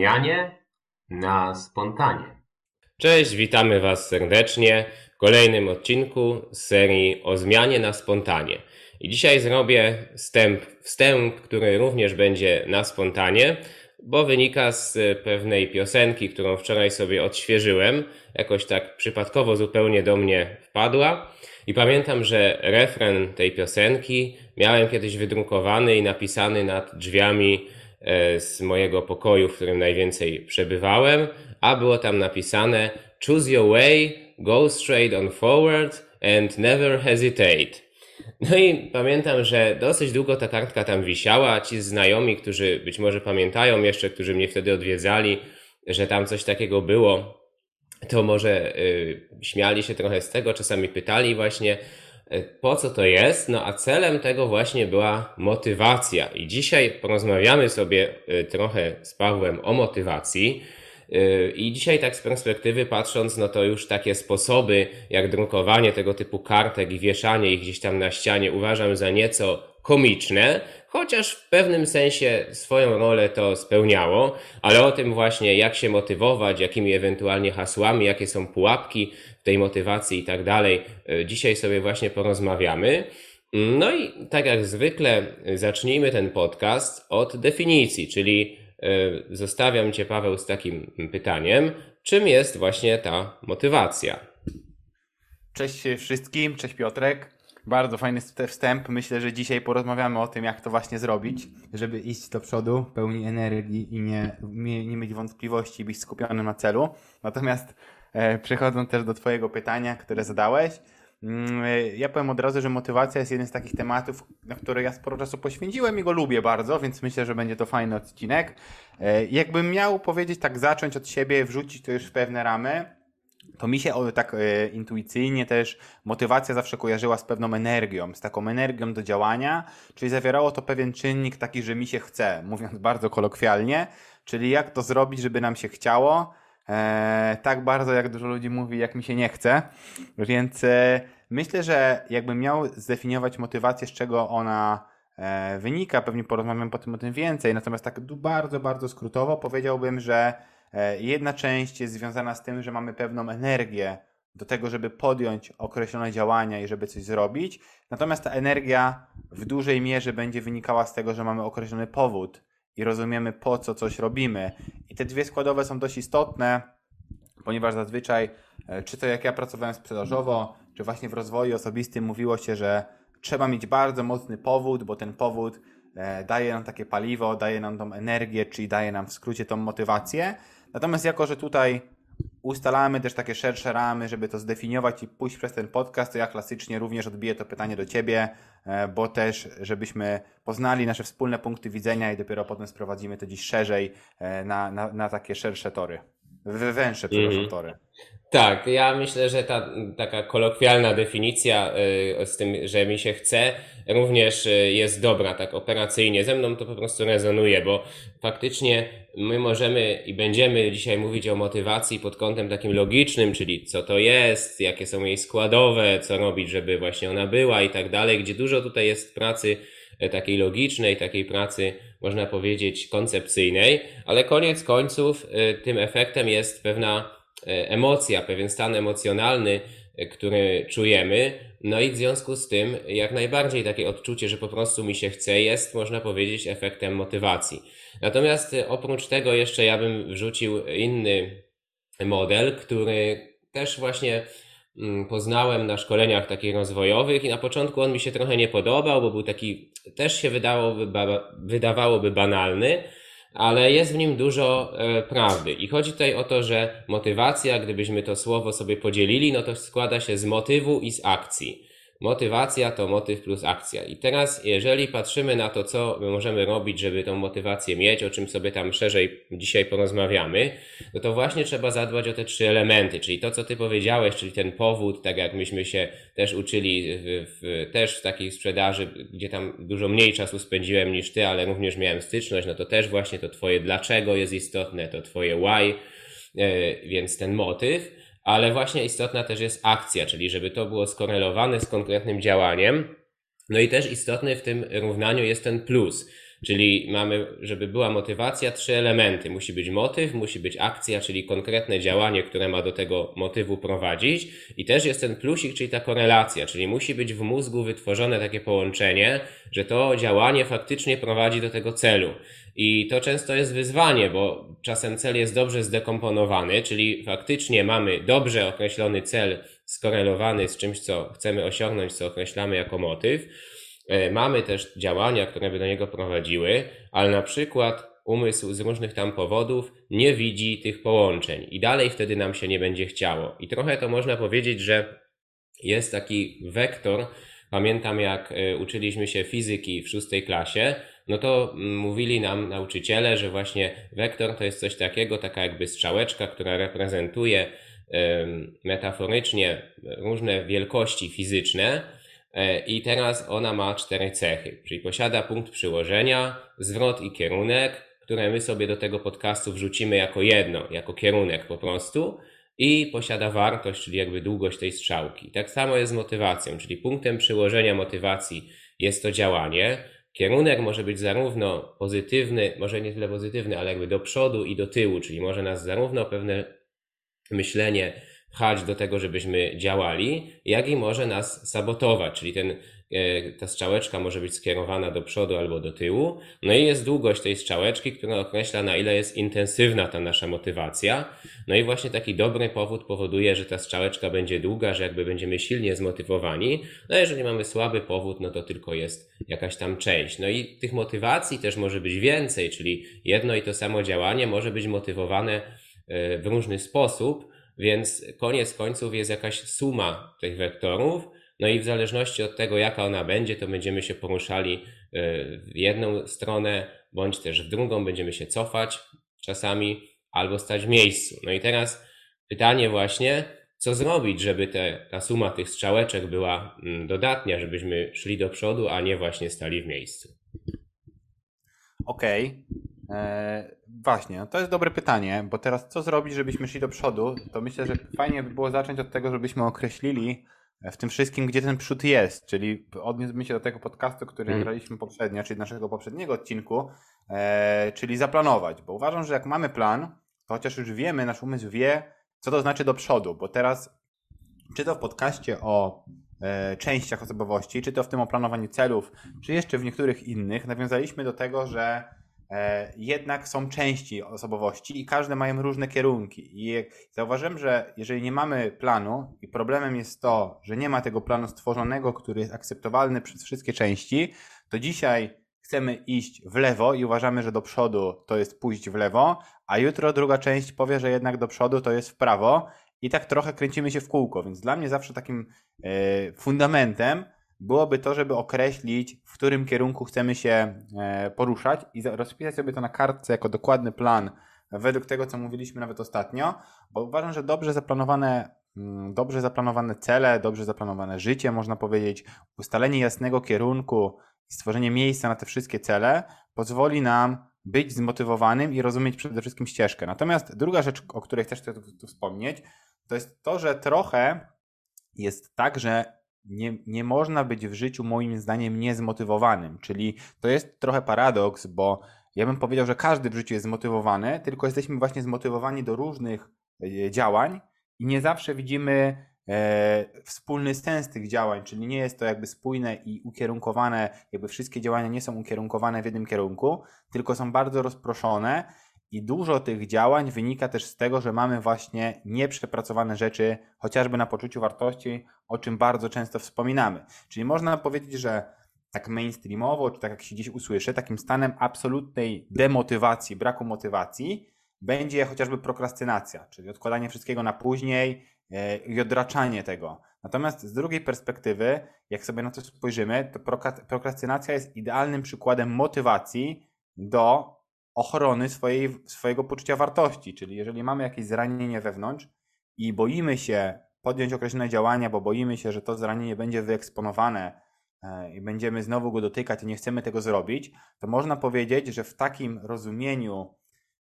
zmianie na spontanie. Cześć, witamy Was serdecznie w kolejnym odcinku z serii o zmianie na spontanie. I dzisiaj zrobię wstęp, wstęp, który również będzie na spontanie, bo wynika z pewnej piosenki, którą wczoraj sobie odświeżyłem. Jakoś tak przypadkowo zupełnie do mnie wpadła. I pamiętam, że refren tej piosenki miałem kiedyś wydrukowany i napisany nad drzwiami z mojego pokoju, w którym najwięcej przebywałem, a było tam napisane Choose your way, go straight on forward and never hesitate. No i pamiętam, że dosyć długo ta kartka tam wisiała. Ci znajomi, którzy być może pamiętają jeszcze, którzy mnie wtedy odwiedzali, że tam coś takiego było, to może y, śmiali się trochę z tego, czasami pytali właśnie, po co to jest. No a celem tego właśnie była motywacja. I dzisiaj porozmawiamy sobie y, trochę z Pawłem o motywacji. Y, I dzisiaj tak z perspektywy patrząc, no to już takie sposoby jak drukowanie tego typu kartek i wieszanie ich gdzieś tam na ścianie uważam za nieco komiczne, chociaż w pewnym sensie swoją rolę to spełniało, ale o tym właśnie jak się motywować, jakimi ewentualnie hasłami, jakie są pułapki tej motywacji i tak dalej, y, dzisiaj sobie właśnie porozmawiamy. No i tak jak zwykle zacznijmy ten podcast od definicji, czyli E, zostawiam Cię, Paweł, z takim pytaniem. Czym jest właśnie ta motywacja? Cześć wszystkim, cześć Piotrek. Bardzo fajny wstęp. Myślę, że dzisiaj porozmawiamy o tym, jak to właśnie zrobić, żeby iść do przodu, pełni energii i nie, nie, nie mieć wątpliwości, być skupionym na celu. Natomiast e, przechodząc też do Twojego pytania, które zadałeś, Mm, ja powiem od razu, że motywacja jest jeden z takich tematów, na które ja sporo czasu poświęciłem i go lubię bardzo, więc myślę, że będzie to fajny odcinek. E, jakbym miał powiedzieć tak, zacząć od siebie, wrzucić to już w pewne ramy, to mi się tak e, intuicyjnie też motywacja zawsze kojarzyła z pewną energią, z taką energią do działania, czyli zawierało to pewien czynnik taki, że mi się chce, mówiąc bardzo kolokwialnie, czyli jak to zrobić, żeby nam się chciało, e, tak bardzo, jak dużo ludzi mówi, jak mi się nie chce. Więc e, myślę, że jakbym miał zdefiniować motywację, z czego ona e, wynika, pewnie porozmawiam potem o tym więcej, natomiast tak bardzo, bardzo skrótowo powiedziałbym, że jedna część jest związana z tym, że mamy pewną energię do tego, żeby podjąć określone działania i żeby coś zrobić. Natomiast ta energia w dużej mierze będzie wynikała z tego, że mamy określony powód i rozumiemy po co coś robimy. I te dwie składowe są dość istotne, ponieważ zazwyczaj, e, czy to jak ja pracowałem sprzedażowo, czy właśnie w rozwoju osobistym mówiło się, że trzeba mieć bardzo mocny powód, bo ten powód e, daje nam takie paliwo, daje nam tą energię, czyli daje nam w skrócie tą motywację. Natomiast jako, że tutaj ustalamy też takie szersze ramy, żeby to zdefiniować i pójść przez ten podcast, to ja klasycznie również odbiję to pytanie do Ciebie, e, bo też, żebyśmy poznali nasze wspólne punkty widzenia i dopiero potem sprowadzimy to dziś szerzej e, na, na, na takie szersze tory. Węższe, przepraszam, mm. tory. Tak, ja myślę, że ta taka kolokwialna definicja y, z tym, że mi się chce, również y, jest dobra, tak operacyjnie. Ze mną to po prostu rezonuje, bo faktycznie my możemy i będziemy dzisiaj mówić o motywacji pod kątem takim logicznym, czyli co to jest, jakie są jej składowe, co robić, żeby właśnie ona była i tak dalej, gdzie dużo tutaj jest pracy e, takiej logicznej, takiej pracy, można powiedzieć, koncepcyjnej, ale koniec końców e, tym efektem jest pewna emocja, pewien stan emocjonalny, który czujemy. No i w związku z tym, jak najbardziej takie odczucie, że po prostu mi się chce, jest, można powiedzieć, efektem motywacji. Natomiast oprócz tego jeszcze ja bym wrzucił inny model, który też właśnie mm, poznałem na szkoleniach takich rozwojowych i na początku on mi się trochę nie podobał, bo był taki, też się wydawałoby, wydawałoby banalny, ale jest w nim dużo e, prawdy. I chodzi tutaj o to, że motywacja, gdybyśmy to słowo sobie podzielili, no to składa się z motywu i z akcji. Motywacja to motyw plus akcja. I teraz, jeżeli patrzymy na to, co my możemy robić, żeby tą motywację mieć, o czym sobie tam szerzej dzisiaj porozmawiamy, no to właśnie trzeba zadbać o te trzy elementy, czyli to, co ty powiedziałeś, czyli ten powód, tak jak myśmy się też uczyli w, w, też w takiej sprzedaży, gdzie tam dużo mniej czasu spędziłem niż ty, ale również miałem styczność, no to też właśnie to twoje dlaczego jest istotne, to twoje why, e, więc ten motyw ale właśnie istotna też jest akcja, czyli żeby to było skorelowane z konkretnym działaniem. No i też istotny w tym równaniu jest ten plus, Czyli mamy, żeby była motywacja, trzy elementy. Musi być motyw, musi być akcja, czyli konkretne działanie, które ma do tego motywu prowadzić. I też jest ten plusik, czyli ta korelacja, czyli musi być w mózgu wytworzone takie połączenie, że to działanie faktycznie prowadzi do tego celu. I to często jest wyzwanie, bo czasem cel jest dobrze zdekomponowany, czyli faktycznie mamy dobrze określony cel skorelowany z czymś, co chcemy osiągnąć, co określamy jako motyw. E, mamy też działania, które by do niego prowadziły, ale na przykład umysł z różnych tam powodów nie widzi tych połączeń i dalej wtedy nam się nie będzie chciało. I trochę to można powiedzieć, że jest taki wektor. Pamiętam, jak e, uczyliśmy się fizyki w szóstej klasie, no to mm, mówili nam nauczyciele, że właśnie wektor to jest coś takiego, taka jakby strzałeczka, która reprezentuje metaforycznie różne wielkości fizyczne. E, I teraz ona ma cztery cechy, czyli posiada punkt przyłożenia, zwrot i kierunek, które my sobie do tego podcastu wrzucimy jako jedno, jako kierunek po prostu, i posiada wartość, czyli jakby długość tej strzałki. Tak samo jest z motywacją, czyli punktem przyłożenia motywacji jest to działanie. Kierunek może być zarówno pozytywny, może nie tyle pozytywny, ale jakby do przodu i do tyłu, czyli może nas zarówno pewne myślenie pchać do tego, żebyśmy działali, jak i może nas sabotować, czyli ten, e, ta strzałeczka może być skierowana do przodu albo do tyłu. No i jest długość tej strzałeczki, która określa na ile jest intensywna ta nasza motywacja. No i właśnie taki dobry powód powoduje, że ta strzałeczka będzie długa, że jakby będziemy silnie zmotywowani. No jeżeli mamy słaby powód, no to tylko jest jakaś tam część. No i tych motywacji też może być więcej, czyli jedno i to samo działanie może być motywowane e, w różny sposób, więc koniec końców jest jakaś suma tych wektorów, no i w zależności od tego, jaka ona będzie, to będziemy się poruszali e, w jedną stronę, bądź też w drugą, będziemy się cofać czasami albo stać w miejscu. No i teraz pytanie właśnie, co zrobić, żeby te, ta suma tych strzałeczek była mm, dodatnia, żebyśmy szli do przodu, a nie właśnie stali w miejscu. Okej. Okay. E, właśnie, no to jest dobre pytanie, bo teraz co zrobić, żebyśmy szli do przodu? To myślę, że fajnie by było zacząć od tego, żebyśmy określili w tym wszystkim, gdzie ten przód jest, czyli odniósłbym się do tego podcastu, który mm. graliśmy poprzednio, czyli naszego poprzedniego odcinku, e, czyli zaplanować, bo uważam, że jak mamy plan, to chociaż już wiemy, nasz umysł wie, co to znaczy do przodu, bo teraz czy to w podcaście o e, częściach osobowości, czy to w tym o planowaniu celów, czy jeszcze w niektórych innych, nawiązaliśmy do tego, że E, jednak są części osobowości i każde mają różne kierunki. I zauważyłem, że jeżeli nie mamy planu i problemem jest to, że nie ma tego planu stworzonego, który jest akceptowalny przez wszystkie części, to dzisiaj chcemy iść w lewo i uważamy, że do przodu to jest pójść w lewo, a jutro druga część powie, że jednak do przodu to jest w prawo i tak trochę kręcimy się w kółko. Więc dla mnie zawsze takim e, fundamentem byłoby to, żeby określić, w którym kierunku chcemy się e, poruszać i rozpisać sobie to na kartce jako dokładny plan według tego, co mówiliśmy nawet ostatnio, bo uważam, że dobrze zaplanowane, mm, dobrze zaplanowane cele, dobrze zaplanowane życie, można powiedzieć, ustalenie jasnego kierunku i stworzenie miejsca na te wszystkie cele pozwoli nam być zmotywowanym i rozumieć przede wszystkim ścieżkę. Natomiast druga rzecz, o której chcę tu, tu wspomnieć, to jest to, że trochę jest tak, że nie, nie można być w życiu moim zdaniem niezmotywowanym. Czyli to jest trochę paradoks, bo ja bym powiedział, że każdy w życiu jest zmotywowany, tylko jesteśmy właśnie zmotywowani do różnych e, działań i nie zawsze widzimy e, wspólny sens tych działań, czyli nie jest to jakby spójne i ukierunkowane, jakby wszystkie działania nie są ukierunkowane w jednym kierunku, tylko są bardzo rozproszone i dużo tych działań wynika też z tego, że mamy właśnie nieprzepracowane rzeczy, chociażby na poczuciu wartości, o czym bardzo często wspominamy. Czyli można powiedzieć, że tak mainstreamowo, czy tak jak się dziś usłyszy, takim stanem absolutnej demotywacji, braku motywacji będzie chociażby prokrastynacja, czyli odkładanie wszystkiego na później e, i odraczanie tego. Natomiast z drugiej perspektywy, jak sobie na to spojrzymy, to prokrastynacja jest idealnym przykładem motywacji do ochrony swojej, swojego poczucia wartości. Czyli jeżeli mamy jakieś zranienie wewnątrz i boimy się podjąć określone działania, bo boimy się, że to zranienie będzie wyeksponowane e, i będziemy znowu go dotykać i nie chcemy tego zrobić, to można powiedzieć, że w takim rozumieniu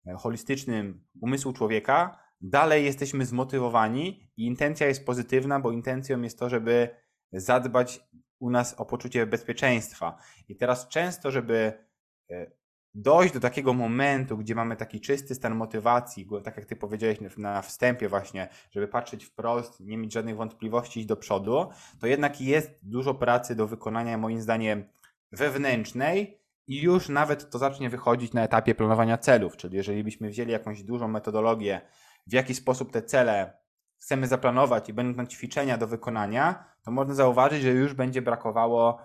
e, holistycznym umysłu człowieka dalej jesteśmy zmotywowani i intencja jest pozytywna, bo intencją jest to, żeby zadbać u nas o poczucie bezpieczeństwa. I teraz często, żeby e, dojść do takiego momentu, gdzie mamy taki czysty stan motywacji, tak jak ty powiedziałeś na wstępie właśnie, żeby patrzeć wprost, nie mieć żadnych wątpliwości, iść do przodu, to jednak jest dużo pracy do wykonania moim zdaniem wewnętrznej i już nawet to zacznie wychodzić na etapie planowania celów, czyli jeżeli byśmy wzięli jakąś dużą metodologię, w jaki sposób te cele chcemy zaplanować i będą ćwiczenia do wykonania, to można zauważyć, że już będzie brakowało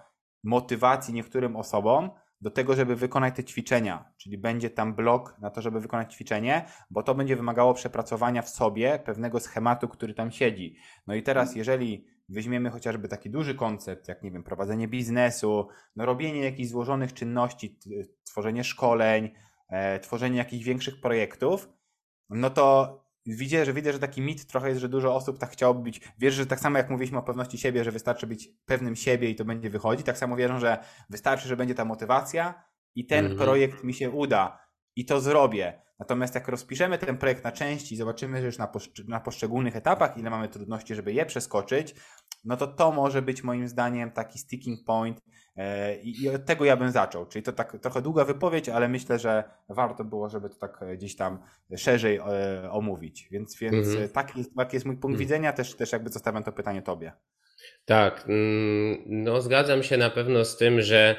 motywacji niektórym osobom do tego, żeby wykonać te ćwiczenia, czyli będzie tam blok na to, żeby wykonać ćwiczenie, bo to będzie wymagało przepracowania w sobie pewnego schematu, który tam siedzi. No i teraz, jeżeli weźmiemy chociażby taki duży koncept, jak nie wiem, prowadzenie biznesu, no robienie jakichś złożonych czynności, tworzenie szkoleń, e, tworzenie jakichś większych projektów, no to widzę, że widzę, że taki mit trochę jest, że dużo osób tak chciałoby być. Wierzę, że tak samo jak mówiliśmy o pewności siebie, że wystarczy być pewnym siebie i to będzie wychodzić, tak samo wierzę, że wystarczy, że będzie ta motywacja i ten mhm. projekt mi się uda i to zrobię. Natomiast jak rozpiszemy ten projekt na części i zobaczymy, że już na, na poszczególnych etapach, ile mamy trudności, żeby je przeskoczyć, no to to może być moim zdaniem taki sticking point e, i od tego ja bym zaczął. Czyli to tak trochę długa wypowiedź, ale myślę, że warto było, żeby to tak gdzieś tam szerzej e, omówić. Więc, więc mhm. taki, jest, taki jest mój punkt mhm. widzenia, też, też jakby zostawiam to pytanie tobie. Tak, mm, no zgadzam się na pewno z tym, że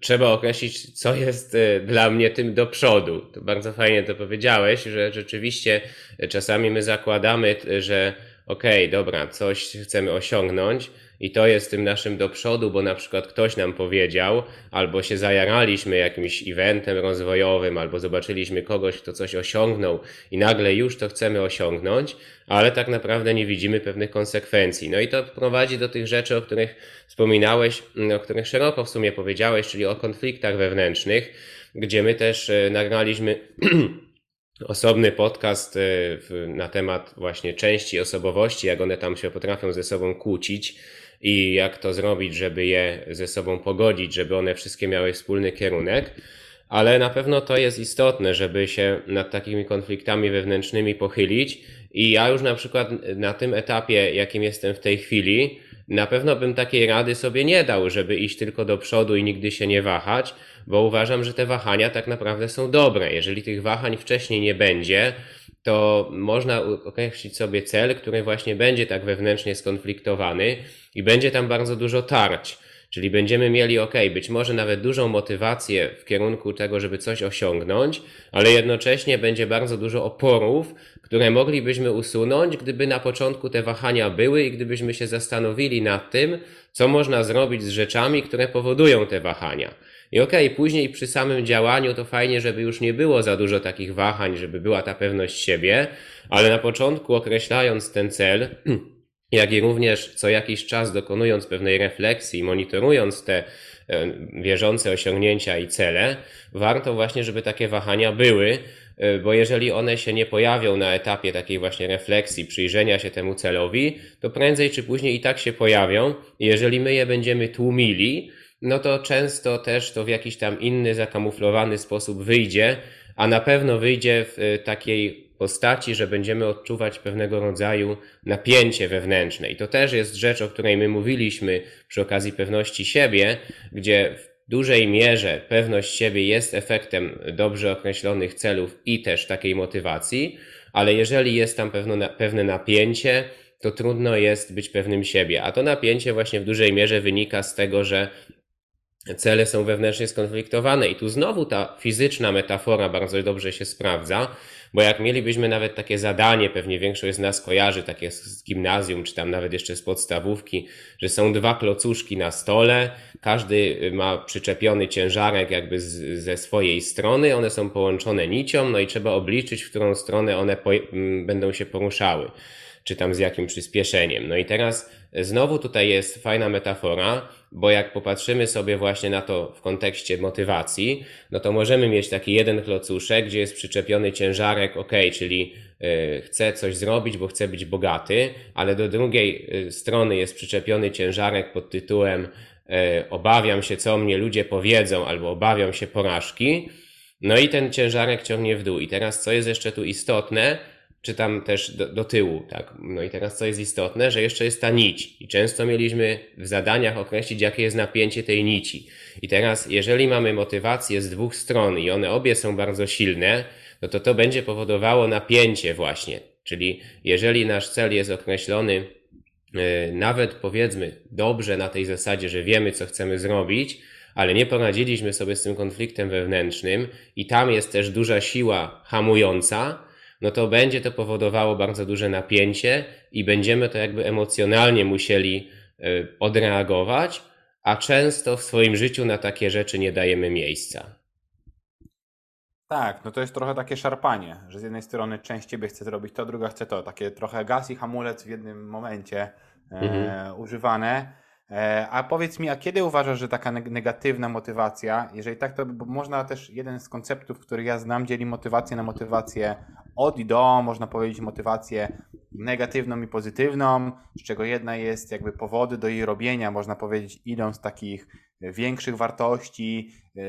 trzeba określić, co jest e, dla mnie tym do przodu. To bardzo fajnie to powiedziałeś, że rzeczywiście czasami my zakładamy, że okej, okay, dobra, coś chcemy osiągnąć i to jest tym naszym do przodu, bo na przykład ktoś nam powiedział, albo się zajaraliśmy jakimś eventem rozwojowym, albo zobaczyliśmy kogoś, kto coś osiągnął i nagle już to chcemy osiągnąć, ale tak naprawdę nie widzimy pewnych konsekwencji. No i to prowadzi do tych rzeczy, o których wspominałeś, o których szeroko w sumie powiedziałeś, czyli o konfliktach wewnętrznych, gdzie my też e, nagraliśmy osobny podcast y, na temat właśnie części osobowości, jak one tam się potrafią ze sobą kłócić i jak to zrobić, żeby je ze sobą pogodzić, żeby one wszystkie miały wspólny kierunek. Ale na pewno to jest istotne, żeby się nad takimi konfliktami wewnętrznymi pochylić. I ja już na przykład na tym etapie, jakim jestem w tej chwili, na pewno bym takiej rady sobie nie dał, żeby iść tylko do przodu i nigdy się nie wahać, bo uważam, że te wahania tak naprawdę są dobre. Jeżeli tych wahań wcześniej nie będzie, to można określić sobie cel, który właśnie będzie tak wewnętrznie skonfliktowany i będzie tam bardzo dużo tarć. Czyli będziemy mieli, ok, być może nawet dużą motywację w kierunku tego, żeby coś osiągnąć, ale jednocześnie będzie bardzo dużo oporów, które moglibyśmy usunąć, gdyby na początku te wahania były i gdybyśmy się zastanowili nad tym, co można zrobić z rzeczami, które powodują te wahania. I okej, okay, później przy samym działaniu to fajnie, żeby już nie było za dużo takich wahań, żeby była ta pewność siebie, ale na początku określając ten cel, jak i również co jakiś czas dokonując pewnej refleksji, monitorując te e, wierzące osiągnięcia i cele, warto właśnie, żeby takie wahania były, e, bo jeżeli one się nie pojawią na etapie takiej właśnie refleksji, przyjrzenia się temu celowi, to prędzej czy później i tak się pojawią. Jeżeli my je będziemy tłumili, no to często też to w jakiś tam inny, zakamuflowany sposób wyjdzie, a na pewno wyjdzie w e, takiej postaci, że będziemy odczuwać pewnego rodzaju napięcie wewnętrzne. I to też jest rzecz, o której my mówiliśmy przy okazji pewności siebie, gdzie w dużej mierze pewność siebie jest efektem dobrze określonych celów i też takiej motywacji, ale jeżeli jest tam pewne, pewne napięcie, to trudno jest być pewnym siebie. A to napięcie właśnie w dużej mierze wynika z tego, że cele są wewnętrznie skonfliktowane. I tu znowu ta fizyczna metafora bardzo dobrze się sprawdza, bo jak mielibyśmy nawet takie zadanie, pewnie większość z nas kojarzy takie z gimnazjum, czy tam nawet jeszcze z podstawówki, że są dwa klocuszki na stole, każdy ma przyczepiony ciężarek jakby z, ze swojej strony, one są połączone nicią, no i trzeba obliczyć, w którą stronę one po, będą się poruszały czy tam z jakim przyspieszeniem. No i teraz znowu tutaj jest fajna metafora, bo jak popatrzymy sobie właśnie na to w kontekście motywacji, no to możemy mieć taki jeden klocuszek, gdzie jest przyczepiony ciężarek, ok, czyli y, chcę coś zrobić, bo chcę być bogaty, ale do drugiej y, strony jest przyczepiony ciężarek pod tytułem y, obawiam się, co mnie ludzie powiedzą, albo obawiam się porażki. No i ten ciężarek ciągnie w dół. I teraz, co jest jeszcze tu istotne, czy tam też do, do, tyłu, tak. No i teraz co jest istotne, że jeszcze jest ta nić i często mieliśmy w zadaniach określić, jakie jest napięcie tej nici. I teraz, jeżeli mamy motywację z dwóch stron i one obie są bardzo silne, no to to będzie powodowało napięcie właśnie. Czyli jeżeli nasz cel jest określony e, nawet powiedzmy dobrze na tej zasadzie, że wiemy, co chcemy zrobić, ale nie poradziliśmy sobie z tym konfliktem wewnętrznym i tam jest też duża siła hamująca, no to będzie to powodowało bardzo duże napięcie i będziemy to jakby emocjonalnie musieli e, odreagować, a często w swoim życiu na takie rzeczy nie dajemy miejsca. Tak, no to jest trochę takie szarpanie, że z jednej strony część ciebie chce zrobić to, druga chce to. Takie trochę gaz i hamulec w jednym momencie e, mhm. używane. E, a powiedz mi, a kiedy uważasz, że taka negatywna motywacja, jeżeli tak, to można też jeden z konceptów, który ja znam, dzieli motywację na motywację od i do, można powiedzieć motywację negatywną i pozytywną, z czego jedna jest jakby powody do jej robienia, można powiedzieć idą z takich większych wartości, e,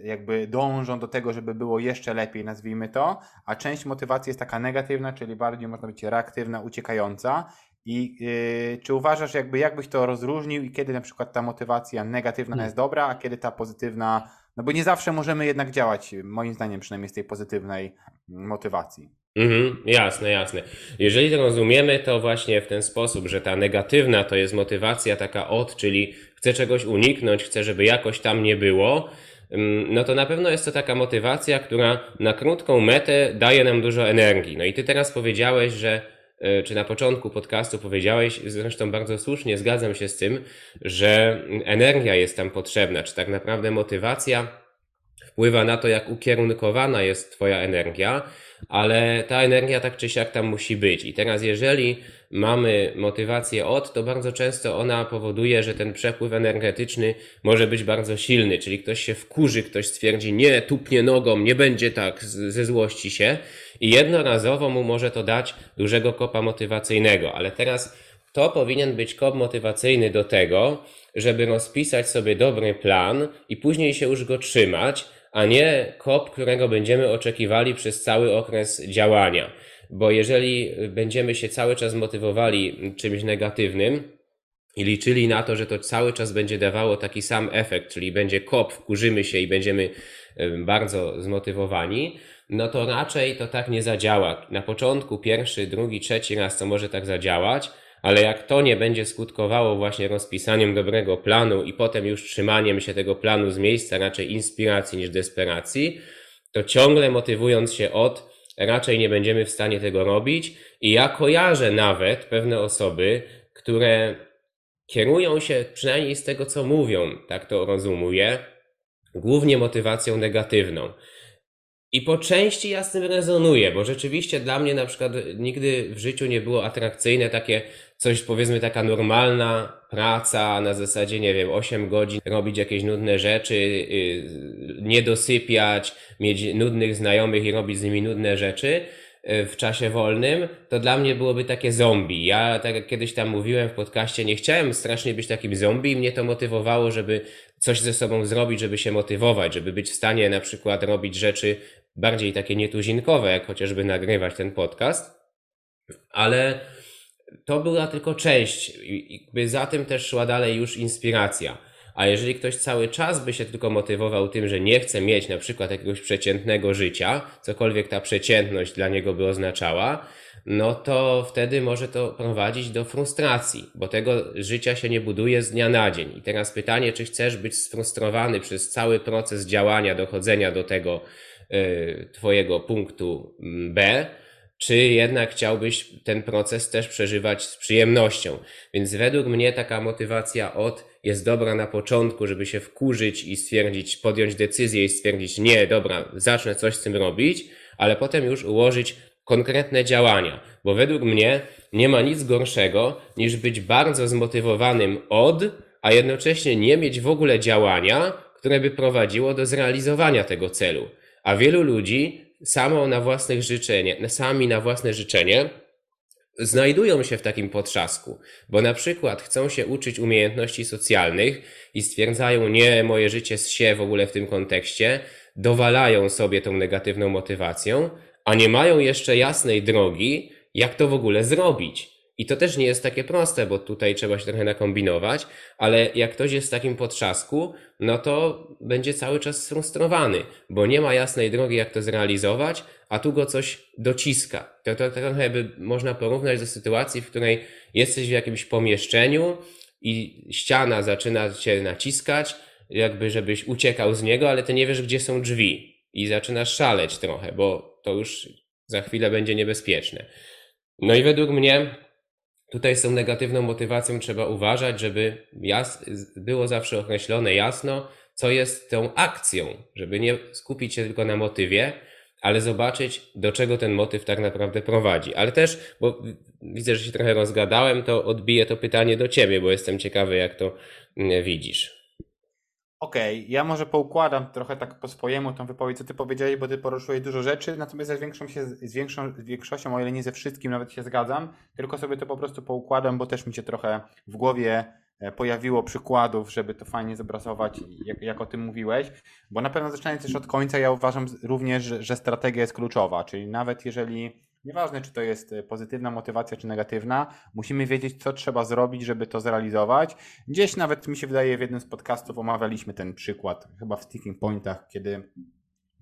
jakby dążą do tego, żeby było jeszcze lepiej, nazwijmy to, a część motywacji jest taka negatywna, czyli bardziej można być reaktywna, uciekająca i yy, czy uważasz, jakby jakbyś to rozróżnił i kiedy na przykład ta motywacja negatywna hmm. jest dobra, a kiedy ta pozytywna, no bo nie zawsze możemy jednak działać, moim zdaniem przynajmniej z tej pozytywnej motywacji. Mhm, jasne, jasne. Jeżeli to rozumiemy, to właśnie w ten sposób, że ta negatywna to jest motywacja taka od, czyli chcę czegoś uniknąć, chcę, żeby jakoś tam nie było, mm, no to na pewno jest to taka motywacja, która na krótką metę daje nam dużo energii. No i ty teraz powiedziałeś, że czy na początku podcastu powiedziałeś, zresztą bardzo słusznie zgadzam się z tym, że energia jest tam potrzebna, czy tak naprawdę motywacja wpływa na to, jak ukierunkowana jest Twoja energia, ale ta energia tak czy siak tam musi być. I teraz, jeżeli mamy motywację od, to bardzo często ona powoduje, że ten przepływ energetyczny może być bardzo silny, czyli ktoś się wkurzy, ktoś stwierdzi, nie, tupnie nogą, nie będzie tak, ze złości się. I jednorazowo mu może to dać dużego kopa motywacyjnego, ale teraz to powinien być kop motywacyjny do tego, żeby rozpisać sobie dobry plan i później się już go trzymać, a nie kop, którego będziemy oczekiwali przez cały okres działania. Bo jeżeli będziemy się cały czas motywowali czymś negatywnym i liczyli na to, że to cały czas będzie dawało taki sam efekt, czyli będzie kop, wkurzymy się i będziemy bardzo zmotywowani, no to raczej to tak nie zadziała. Na początku, pierwszy, drugi, trzeci raz to może tak zadziałać, ale jak to nie będzie skutkowało właśnie rozpisaniem dobrego planu i potem już trzymaniem się tego planu z miejsca raczej inspiracji niż desperacji, to ciągle motywując się od, raczej nie będziemy w stanie tego robić. I ja kojarzę nawet pewne osoby, które kierują się, przynajmniej z tego co mówią, tak to rozumuję, głównie motywacją negatywną. I po części ja z tym rezonuję, bo rzeczywiście dla mnie na przykład nigdy w życiu nie było atrakcyjne takie coś, powiedzmy, taka normalna praca na zasadzie, nie wiem, 8 godzin, robić jakieś nudne rzeczy, y, nie dosypiać, mieć nudnych znajomych i robić z nimi nudne rzeczy y, w czasie wolnym, to dla mnie byłoby takie zombie. Ja, tak jak kiedyś tam mówiłem w podcaście, nie chciałem strasznie być takim zombie i mnie to motywowało, żeby coś ze sobą zrobić, żeby się motywować, żeby być w stanie na przykład robić rzeczy bardziej takie nietuzinkowe, jak chociażby nagrywać ten podcast, ale to była tylko część, jakby za tym też szła dalej już inspiracja. A jeżeli ktoś cały czas by się tylko motywował tym, że nie chce mieć na przykład jakiegoś przeciętnego życia, cokolwiek ta przeciętność dla niego by oznaczała, no to wtedy może to prowadzić do frustracji, bo tego życia się nie buduje z dnia na dzień. I teraz pytanie, czy chcesz być sfrustrowany przez cały proces działania, dochodzenia do tego, Y, Twojego punktu mm, B, czy jednak chciałbyś ten proces też przeżywać z przyjemnością. Więc według mnie taka motywacja od jest dobra na początku, żeby się wkurzyć i stwierdzić, podjąć decyzję i stwierdzić, nie, dobra, zacznę coś z tym robić, ale potem już ułożyć konkretne działania, bo według mnie nie ma nic gorszego niż być bardzo zmotywowanym od, a jednocześnie nie mieć w ogóle działania, które by prowadziło do zrealizowania tego celu. A wielu ludzi samo na własnych życzenie, sami na własne życzenie znajdują się w takim potrzasku, bo na przykład chcą się uczyć umiejętności socjalnych i stwierdzają, nie, moje życie się w ogóle w tym kontekście, dowalają sobie tą negatywną motywacją, a nie mają jeszcze jasnej drogi, jak to w ogóle zrobić. I to też nie jest takie proste, bo tutaj trzeba się trochę nakombinować, ale jak ktoś jest w takim potrzasku, no to będzie cały czas sfrustrowany, bo nie ma jasnej drogi, jak to zrealizować, a tu go coś dociska. To, to, to trochę by można porównać do sytuacji, w której jesteś w jakimś pomieszczeniu i ściana zaczyna cię naciskać, jakby żebyś uciekał z niego, ale ty nie wiesz, gdzie są drzwi i zaczynasz szaleć trochę, bo to już za chwilę będzie niebezpieczne. No i według mnie tutaj z tą negatywną motywacją trzeba uważać, żeby jas- było zawsze określone jasno, co jest tą akcją, żeby nie skupić się tylko na motywie, ale zobaczyć, do czego ten motyw tak naprawdę prowadzi. Ale też, bo widzę, że się trochę rozgadałem, to odbiję to pytanie do ciebie, bo jestem ciekawy, jak to mm, widzisz. Okej, okay, ja może poukładam trochę tak po swojemu tą wypowiedź, co ty powiedziałeś, bo ty poruszyłeś dużo rzeczy, natomiast ja z, większą się, z, większą, z większością, o ile nie ze wszystkim nawet się zgadzam, tylko sobie to po prostu poukładam, bo też mi się trochę w głowie e, pojawiło przykładów, żeby to fajnie zobrazować, jak, jak o tym mówiłeś, bo na pewno zaczynając też od końca, ja uważam również, że, że strategia jest kluczowa, czyli nawet jeżeli Nieważne, czy to jest e, pozytywna motywacja, czy negatywna, musimy wiedzieć, co trzeba zrobić, żeby to zrealizować. Gdzieś nawet mi się wydaje, w jednym z podcastów omawialiśmy ten przykład, chyba w Sticking Pointach, kiedy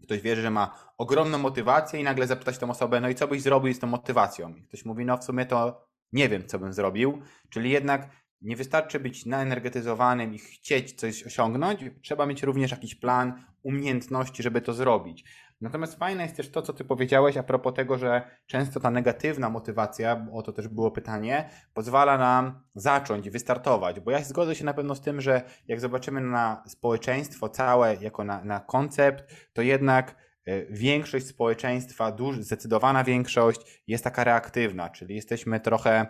ktoś wierzy, że ma ogromną motywację i nagle zapytać tą osobę, no i co byś zrobił z tą motywacją? I ktoś mówi, no w sumie to nie wiem, co bym zrobił. Czyli jednak nie wystarczy być naenergetyzowanym i chcieć coś osiągnąć, trzeba mieć również jakiś plan, umiejętności, żeby to zrobić. Natomiast fajne jest też to, co ty powiedziałeś a propos tego, że często ta negatywna motywacja, o to też było pytanie, pozwala nam zacząć, wystartować. Bo ja zgodzę się na pewno z tym, że jak zobaczymy na społeczeństwo całe jako na, na koncept, to jednak e, większość społeczeństwa, duż, zdecydowana większość jest taka reaktywna, czyli jesteśmy trochę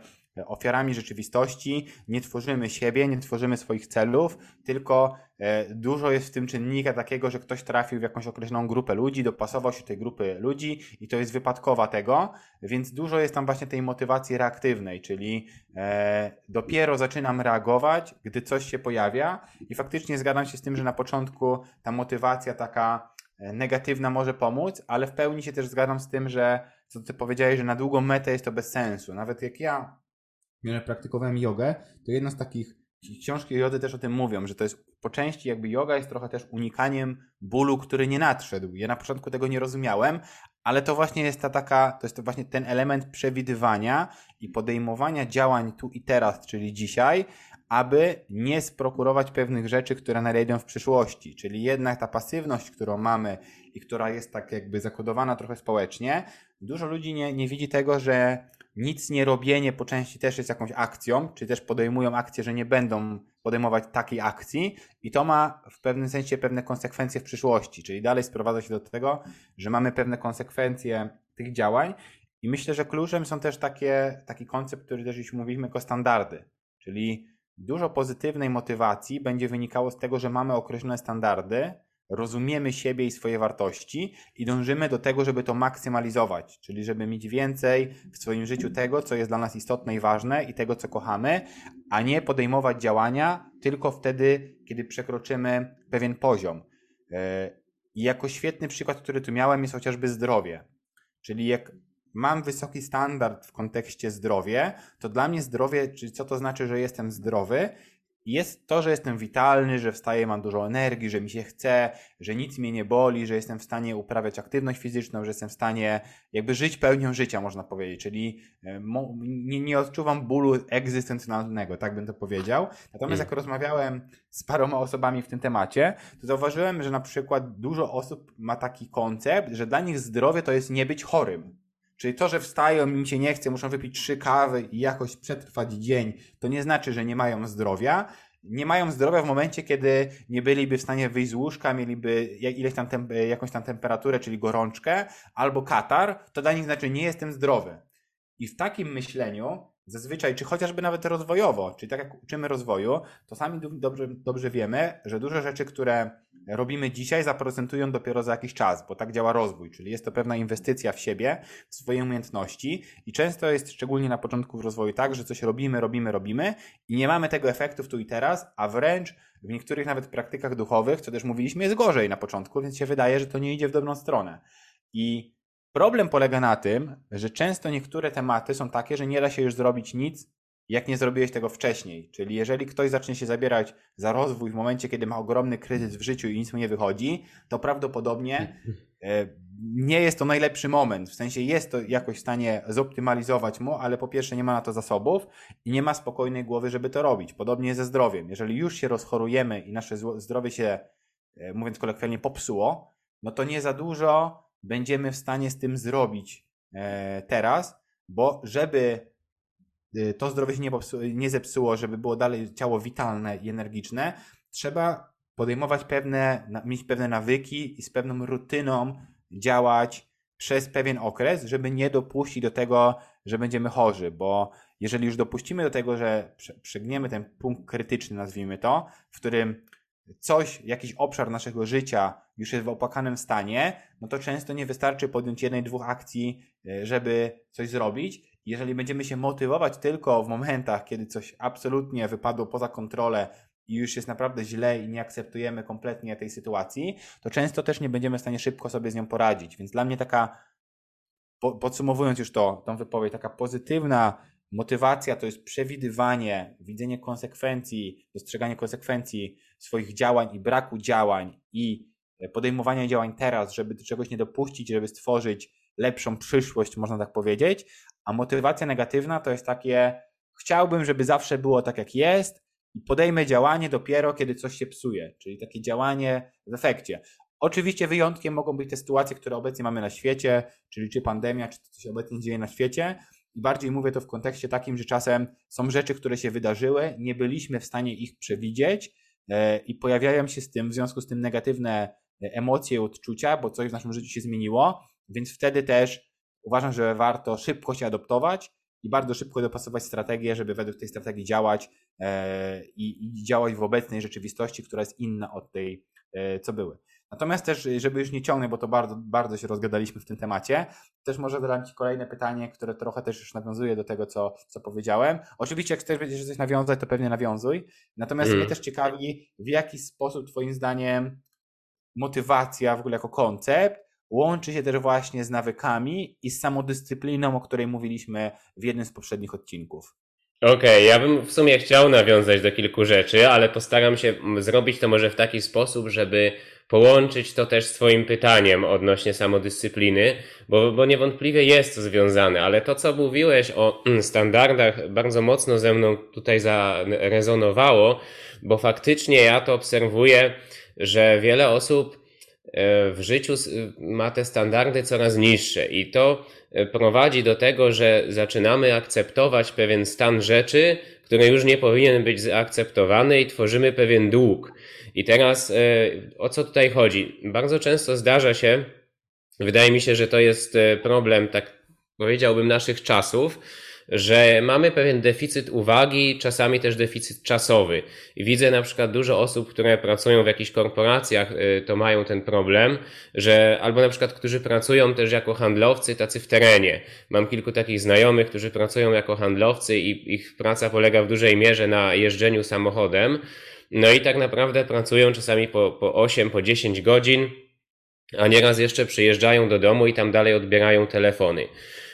ofiarami rzeczywistości, nie tworzymy siebie, nie tworzymy swoich celów, tylko e, dużo jest w tym czynnika takiego, że ktoś trafił w jakąś określoną grupę ludzi, dopasował się tej grupy ludzi i to jest wypadkowa tego, więc dużo jest tam właśnie tej motywacji reaktywnej, czyli e, dopiero zaczynam reagować, gdy coś się pojawia i faktycznie zgadzam się z tym, że na początku ta motywacja taka e, negatywna może pomóc, ale w pełni się też zgadzam z tym, że co ty powiedziałeś, że na długą metę jest to bez sensu. Nawet jak ja praktykowałem jogę, to jedna z takich książki jody też o tym mówią, że to jest po części jakby yoga jest trochę też unikaniem bólu, który nie nadszedł. Ja na początku tego nie rozumiałem, ale to właśnie jest ta taka, to jest to właśnie ten element przewidywania i podejmowania działań tu i teraz, czyli dzisiaj, aby nie sprokurować pewnych rzeczy, które nadejdą w przyszłości. Czyli jednak ta pasywność, którą mamy i która jest tak jakby zakodowana trochę społecznie, dużo ludzi nie, nie widzi tego, że nic nie robienie po części też jest jakąś akcją, czy też podejmują akcję, że nie będą podejmować takiej akcji i to ma w pewnym sensie pewne konsekwencje w przyszłości, czyli dalej sprowadza się do tego, że mamy pewne konsekwencje tych działań i myślę, że kluczem są też takie, taki koncept, który też już mówiliśmy jako standardy, czyli dużo pozytywnej motywacji będzie wynikało z tego, że mamy określone standardy, rozumiemy siebie i swoje wartości i dążymy do tego, żeby to maksymalizować, czyli żeby mieć więcej w swoim życiu tego, co jest dla nas istotne i ważne i tego, co kochamy, a nie podejmować działania tylko wtedy, kiedy przekroczymy pewien poziom. E, I jako świetny przykład, który tu miałem, jest chociażby zdrowie. Czyli jak mam wysoki standard w kontekście zdrowie, to dla mnie zdrowie, czyli co to znaczy, że jestem zdrowy, jest to, że jestem witalny, że wstaję, mam dużo energii, że mi się chce, że nic mnie nie boli, że jestem w stanie uprawiać aktywność fizyczną, że jestem w stanie jakby żyć pełnią życia, można powiedzieć. Czyli e, nie, nie odczuwam bólu egzystencjonalnego, tak bym to powiedział. Natomiast jak rozmawiałem z paroma osobami w tym temacie, to zauważyłem, że na przykład dużo osób ma taki koncept, że dla nich zdrowie to jest nie być chorym. Czyli to, że wstają, im się nie chce, muszą wypić trzy kawy i jakoś przetrwać dzień, to nie znaczy, że nie mają zdrowia. Nie mają zdrowia w momencie, kiedy nie byliby w stanie wyjść z łóżka, mieliby ileś tam jakąś tam temperaturę, czyli gorączkę, albo katar, to dla nich znaczy nie jestem zdrowy. I w takim myśleniu zazwyczaj, czy chociażby nawet rozwojowo, czyli tak jak uczymy rozwoju, to sami dobrze, dobrze wiemy, że duże rzeczy, które robimy dzisiaj, zaprocentują dopiero za jakiś czas, bo tak działa rozwój, czyli jest to pewna inwestycja w siebie, w swoje umiejętności i często jest, szczególnie na początku rozwoju, tak, że coś robimy, robimy, robimy i nie mamy tego efektu w tu i teraz, a wręcz w niektórych nawet praktykach duchowych, co też mówiliśmy, jest gorzej na początku, więc się wydaje, że to nie idzie w dobrą stronę. I Problem polega na tym, że często niektóre tematy są takie, że nie da się już zrobić nic, jak nie zrobiłeś tego wcześniej. Czyli jeżeli ktoś zacznie się zabierać za rozwój w momencie, kiedy ma ogromny kryzys w życiu i nic mu nie wychodzi, to prawdopodobnie e, nie jest to najlepszy moment. W sensie jest to jakoś w stanie zoptymalizować mu, ale po pierwsze nie ma na to zasobów i nie ma spokojnej głowy, żeby to robić. Podobnie ze zdrowiem. Jeżeli już się rozchorujemy i nasze zdrowie się, e, mówiąc kolokwialnie, popsuło, no to nie za dużo będziemy w stanie z tym zrobić e, teraz, bo żeby Y, to zdrowie się nie, zepsuło, żeby było dalej ciało witalne i energiczne, trzeba podejmować pewne, mieć pewne nawyki i z pewną rutyną działać przez pewien okres, żeby nie dopuścić do tego, że będziemy chorzy, bo jeżeli już dopuścimy do tego, że przegniemy ten punkt krytyczny, nazwijmy to, w którym coś, jakiś obszar naszego życia już jest w opłakanym stanie, no to często nie wystarczy podjąć jednej, dwóch akcji, y, żeby coś zrobić, jeżeli będziemy się motywować tylko w momentach, kiedy coś absolutnie wypadło poza kontrolę i już jest naprawdę źle i nie akceptujemy kompletnie tej sytuacji, to często też nie będziemy w stanie szybko sobie z nią poradzić. Więc dla mnie taka, podsumowując już to, tą wypowiedź, taka pozytywna motywacja to jest przewidywanie, widzenie konsekwencji, dostrzeganie konsekwencji swoich działań i braku działań i podejmowanie działań teraz, żeby do czegoś nie dopuścić, żeby stworzyć lepszą przyszłość, można tak powiedzieć, a motywacja negatywna to jest takie, chciałbym, żeby zawsze było tak, jak jest, i podejmę działanie dopiero, kiedy coś się psuje, czyli takie działanie w efekcie. Oczywiście wyjątkiem mogą być te sytuacje, które obecnie mamy na świecie, czyli czy pandemia, czy to, co się obecnie dzieje na świecie. I bardziej mówię to w kontekście takim, że czasem są rzeczy, które się wydarzyły, nie byliśmy w stanie ich przewidzieć e, i pojawiają się z tym, w związku z tym negatywne emocje, odczucia, bo coś w naszym życiu się zmieniło, więc wtedy też uważam, że warto szybko się adoptować i bardzo szybko dopasować strategię, żeby według tej strategii działać e, i, działać w obecnej rzeczywistości, która jest inna od tej, e, co były. Natomiast też, żeby już nie ciągnąć, bo to bardzo, bardzo się rozgadaliśmy w tym temacie, też może zadam Ci kolejne pytanie, które trochę też już nawiązuje do tego, co, co powiedziałem. Oczywiście, jak chcesz będziesz coś nawiązać, to pewnie nawiązuj. Natomiast mm. mnie też ciekawi, w jaki sposób Twoim zdaniem motywacja w ogóle jako koncept łączy się też właśnie z nawykami i z samodyscypliną, o której mówiliśmy w jednym z poprzednich odcinków. Okej, okay, ja bym w sumie chciał nawiązać do kilku rzeczy, ale postaram się zrobić to może w taki sposób, żeby połączyć to też z Twoim pytaniem odnośnie samodyscypliny, bo, bo niewątpliwie jest to związane, ale to, co mówiłeś o mm, standardach, bardzo mocno ze mną tutaj zarezonowało, bo faktycznie ja to obserwuję, że wiele osób E, w życiu ma te standardy coraz niższe i to prowadzi do tego, że zaczynamy akceptować pewien stan rzeczy, który już nie powinien być zaakceptowany i tworzymy pewien dług. I teraz e, o co tutaj chodzi? Bardzo często zdarza się, wydaje mi się, że to jest problem, tak powiedziałbym, naszych czasów, że mamy pewien deficyt uwagi, czasami też deficyt czasowy. Widzę na przykład dużo osób, które pracują w jakichś korporacjach, y, to mają ten problem, że albo na przykład, którzy pracują też jako handlowcy, tacy w terenie. Mam kilku takich znajomych, którzy pracują jako handlowcy i ich praca polega w dużej mierze na jeżdżeniu samochodem. No i tak naprawdę pracują czasami po, po 8, po 10 godzin, a nieraz jeszcze przyjeżdżają do domu i tam dalej odbierają telefony.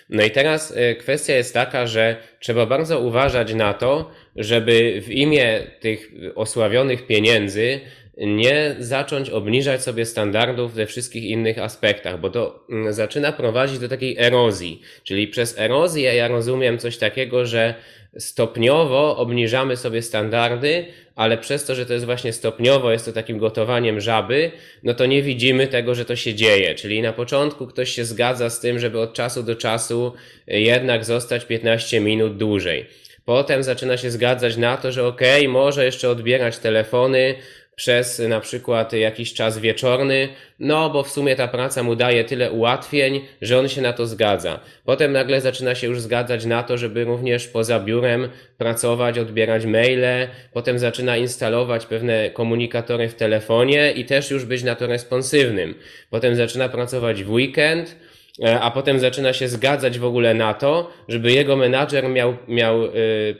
No i teraz e, kwestia jest taka, że trzeba bardzo uważać na to, żeby w imię tych osławionych pieniędzy nie zacząć obniżać sobie standardów we wszystkich innych aspektach, bo to mm, zaczyna prowadzić do takiej erozji. Czyli przez erozję ja rozumiem coś takiego, że stopniowo obniżamy sobie standardy, ale przez to, że to jest właśnie stopniowo, jest to takim gotowaniem żaby, no to nie widzimy tego, że to się dzieje. Czyli na początku ktoś się zgadza z tym, żeby od czasu do czasu jednak zostać 15 minut dłużej. Potem zaczyna się zgadzać na to, że okay, może jeszcze odbierać telefony, przez na przykład jakiś czas wieczorny, no bo w sumie ta praca mu daje tyle ułatwień, że on się na to zgadza. Potem nagle zaczyna się już zgadzać na to, żeby również poza biurem pracować, odbierać maile, potem zaczyna instalować pewne komunikatory w telefonie i też już być na to responsywnym. Potem zaczyna pracować w weekend, e, a potem zaczyna się zgadzać w ogóle na to, żeby jego menadżer miał, miał y,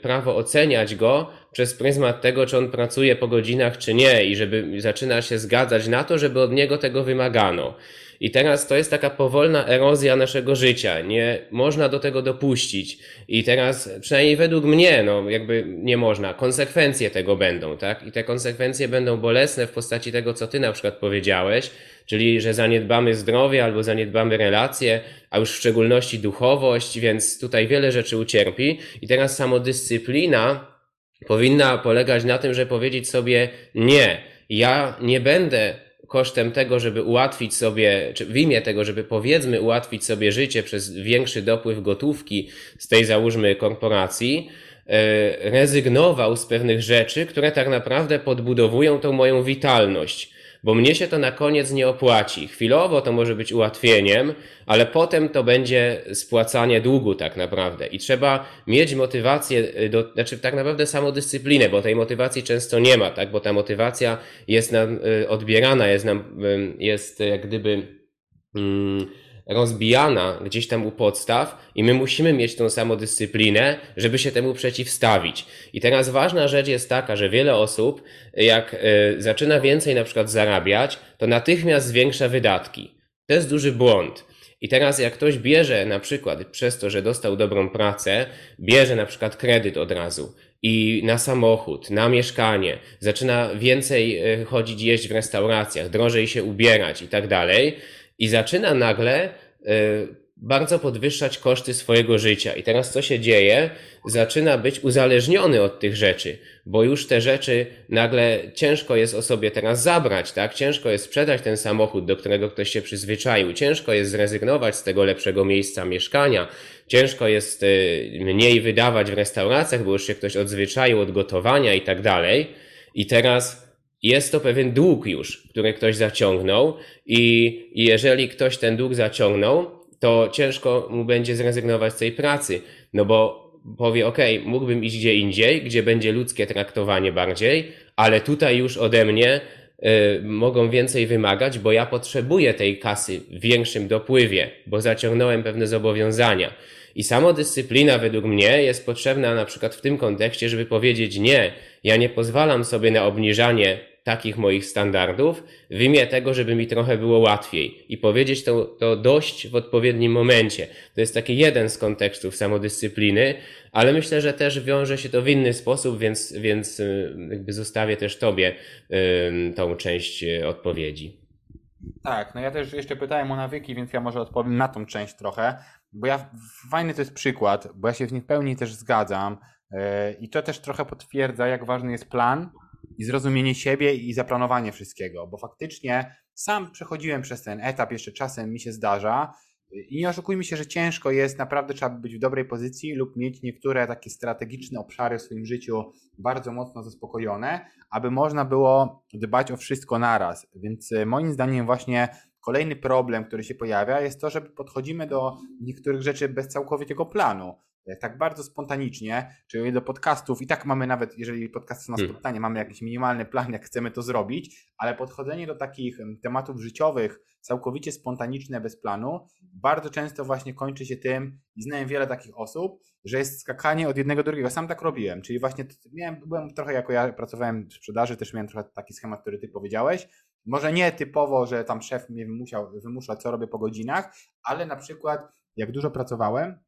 prawo oceniać go przez pryzmat tego, czy on pracuje po godzinach, czy nie, i żeby zaczyna się zgadzać na to, żeby od niego tego wymagano. I teraz to jest taka powolna erozja naszego życia. Nie można do tego dopuścić. I teraz, przynajmniej według mnie, no jakby nie można. Konsekwencje tego będą, tak? I te konsekwencje będą bolesne w postaci tego, co ty na przykład powiedziałeś, czyli że zaniedbamy zdrowie albo zaniedbamy relacje, a już w szczególności duchowość, więc tutaj wiele rzeczy ucierpi. I teraz samodyscyplina powinna polegać na tym, że powiedzieć sobie nie, ja nie będę kosztem tego, żeby ułatwić sobie, czy w imię tego, żeby powiedzmy ułatwić sobie życie przez większy dopływ gotówki z tej załóżmy korporacji, e, rezygnował z pewnych rzeczy, które tak naprawdę podbudowują tą moją witalność bo mnie się to na koniec nie opłaci. Chwilowo to może być ułatwieniem, ale potem to będzie spłacanie długu tak naprawdę. I trzeba mieć motywację, do, znaczy tak naprawdę samodyscyplinę, bo tej motywacji często nie ma, tak? Bo ta motywacja jest nam y, odbierana, jest nam, jest jak gdyby, mm, rozbijana gdzieś tam u podstaw i my musimy mieć tą samodyscyplinę, żeby się temu przeciwstawić. I teraz ważna rzecz jest taka, że wiele osób, jak y, zaczyna więcej na przykład zarabiać, to natychmiast zwiększa wydatki. To jest duży błąd. I teraz jak ktoś bierze na przykład przez to, że dostał dobrą pracę, bierze na przykład kredyt od razu i na samochód, na mieszkanie, zaczyna więcej y, chodzić, jeść w restauracjach, drożej się ubierać i tak dalej, i zaczyna nagle y, bardzo podwyższać koszty swojego życia. I teraz co się dzieje? Zaczyna być uzależniony od tych rzeczy, bo już te rzeczy nagle ciężko jest o sobie teraz zabrać, tak? Ciężko jest sprzedać ten samochód, do którego ktoś się przyzwyczaił, ciężko jest zrezygnować z tego lepszego miejsca mieszkania, ciężko jest y, mniej wydawać w restauracjach, bo już się ktoś odzwyczaił od gotowania i tak dalej. I teraz jest to pewien dług już, który ktoś zaciągnął i jeżeli ktoś ten dług zaciągnął, to ciężko mu będzie zrezygnować z tej pracy, no bo powie, ok, mógłbym iść gdzie indziej, gdzie będzie ludzkie traktowanie bardziej, ale tutaj już ode mnie y, mogą więcej wymagać, bo ja potrzebuję tej kasy w większym dopływie, bo zaciągnąłem pewne zobowiązania. I samodyscyplina według mnie jest potrzebna na przykład w tym kontekście, żeby powiedzieć nie, ja nie pozwalam sobie na obniżanie takich moich standardów w imię tego, żeby mi trochę było łatwiej i powiedzieć to, to dość w odpowiednim momencie. To jest taki jeden z kontekstów samodyscypliny, ale myślę, że też wiąże się to w inny sposób, więc, więc y, jakby zostawię też Tobie tą część y, odpowiedzi. Tak, no ja też jeszcze pytałem o nawyki, więc ja może odpowiem na tą część trochę, bo ja, fajny to jest przykład, bo ja się w nim w pełni też zgadzam yy, i to też trochę potwierdza, jak ważny jest plan, i zrozumienie siebie i zaplanowanie wszystkiego, bo faktycznie sam przechodziłem przez ten etap, jeszcze czasem mi się zdarza i nie oszukujmy się, że ciężko jest, naprawdę trzeba być w dobrej pozycji lub mieć niektóre takie strategiczne obszary w swoim życiu bardzo mocno zaspokojone, aby można było dbać o wszystko naraz. Więc e, moim zdaniem właśnie kolejny problem, który się pojawia jest to, że podchodzimy do niektórych rzeczy bez całkowitego planu. E, tak bardzo spontanicznie, czyli do podcastów i tak mamy nawet, jeżeli podcast są na hmm. spotkanie, mamy jakiś minimalny plan, jak chcemy to zrobić, ale podchodzenie do takich tematów życiowych całkowicie spontaniczne, bez planu, bardzo często właśnie kończy się tym, i znałem wiele takich osób, że jest skakanie od jednego do drugiego. Sam tak robiłem, czyli właśnie miałem, byłem trochę jako ja pracowałem w sprzedaży, też miałem trochę taki schemat, który ty powiedziałeś. Może nie typowo, że tam szef mnie wymuszał, wymusza, co robię po godzinach, ale na przykład jak dużo pracowałem,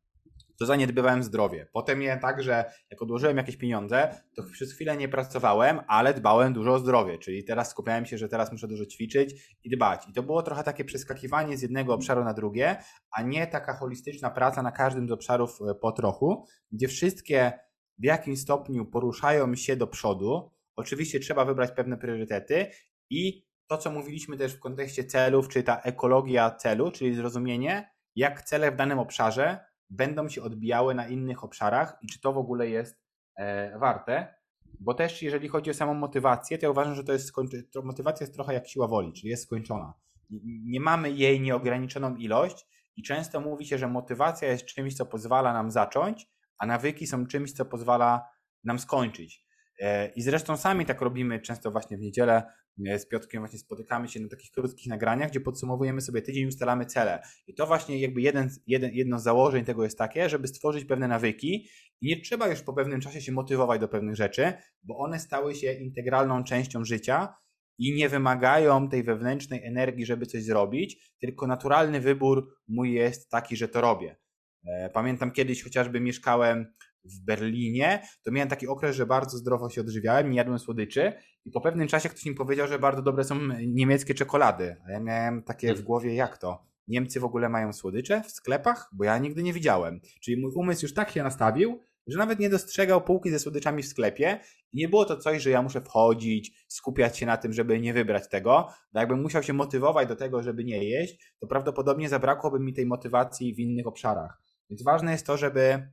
to zaniedbywałem zdrowie. Potem miałem tak, że jak odłożyłem jakieś pieniądze, to przez chwilę nie pracowałem, ale dbałem dużo o zdrowie, czyli teraz skupiałem się, że teraz muszę dużo ćwiczyć i dbać. I to było trochę takie przeskakiwanie z jednego obszaru na drugie, a nie taka holistyczna praca na każdym z obszarów e, po trochu, gdzie wszystkie w jakimś stopniu poruszają się do przodu. Oczywiście trzeba wybrać pewne priorytety i to, co mówiliśmy też w kontekście celów, czy ta ekologia celu, czyli zrozumienie, jak cele w danym obszarze będą się odbijały na innych obszarach i czy to w ogóle jest e, warte. Bo też jeżeli chodzi o samą motywację, to ja uważam, że to jest to motywacja jest trochę jak siła woli, czyli jest skończona. Nie mamy jej nieograniczoną ilość i często mówi się, że motywacja jest czymś, co pozwala nam zacząć, a nawyki są czymś, co pozwala nam skończyć. E, I zresztą sami tak robimy często właśnie w niedzielę z Piotrkiem właśnie spotykamy się na takich krótkich nagraniach, gdzie podsumowujemy sobie tydzień, ustalamy cele. I to właśnie jakby jeden, jeden, jedno z założeń tego jest takie, żeby stworzyć pewne nawyki i nie trzeba już po pewnym czasie się motywować do pewnych rzeczy, bo one stały się integralną częścią życia i nie wymagają tej wewnętrznej energii, żeby coś zrobić, tylko naturalny wybór mój jest taki, że to robię. E, pamiętam kiedyś chociażby mieszkałem w Berlinie, to miałem taki okres, że bardzo zdrowo się odżywiałem, nie jadłem słodyczy i po pewnym czasie ktoś mi powiedział, że bardzo dobre są niemieckie czekolady. A ja miałem takie w hmm. głowie, jak to? Niemcy w ogóle mają słodycze w sklepach? Bo ja nigdy nie widziałem. Czyli mój umysł już tak się nastawił, że nawet nie dostrzegał półki ze słodyczami w sklepie i nie było to coś, że ja muszę wchodzić, skupiać się na tym, żeby nie wybrać tego. Bo jakbym musiał się motywować do tego, żeby nie jeść, to prawdopodobnie zabrakłoby mi tej motywacji w innych obszarach. Więc ważne jest to, żeby,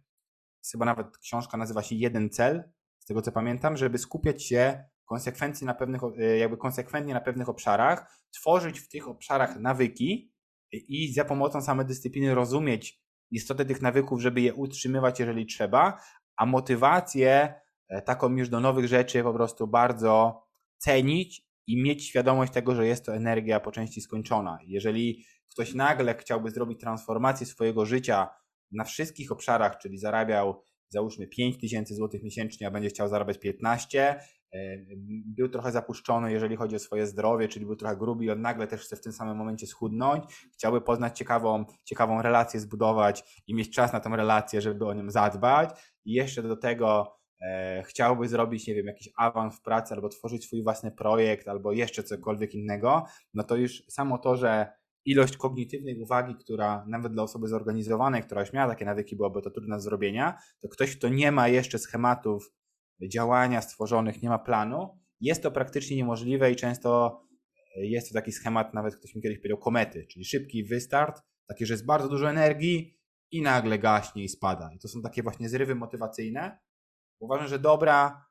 chyba nawet książka nazywa się Jeden Cel, z tego co pamiętam, żeby skupiać się konsekwencji na pewnych, e, jakby konsekwentnie na pewnych obszarach, tworzyć w tych obszarach nawyki i za pomocą samej dyscypliny rozumieć istotę tych nawyków, żeby je utrzymywać, jeżeli trzeba, a motywację e, taką już do nowych rzeczy po prostu bardzo cenić i mieć świadomość tego, że jest to energia po części skończona. Jeżeli ktoś nagle chciałby zrobić transformację swojego życia na wszystkich obszarach, czyli zarabiał załóżmy 5 tysięcy złotych miesięcznie, a będzie chciał zarabiać 15, e, był trochę zapuszczony, jeżeli chodzi o swoje zdrowie, czyli był trochę gruby i on nagle też chce w tym samym momencie schudnąć, chciałby poznać ciekawą, ciekawą relację zbudować i mieć czas na tą relację, żeby o nią zadbać. I jeszcze do tego e, chciałby zrobić, nie wiem, jakiś awans w pracy albo tworzyć swój własny projekt albo jeszcze cokolwiek innego, no to już samo to, że ilość kognitywnej uwagi, która nawet dla osoby zorganizowanej, która już miała takie nawyki, byłoby to trudne do zrobienia, to ktoś, kto nie ma jeszcze schematów działania stworzonych, nie ma planu, jest to praktycznie niemożliwe i często jest to taki schemat, nawet ktoś mi kiedyś powiedział, komety, czyli szybki wystart, taki, że jest bardzo dużo energii i nagle gaśnie i spada. I to są takie właśnie zrywy motywacyjne. Uważam, że dobra,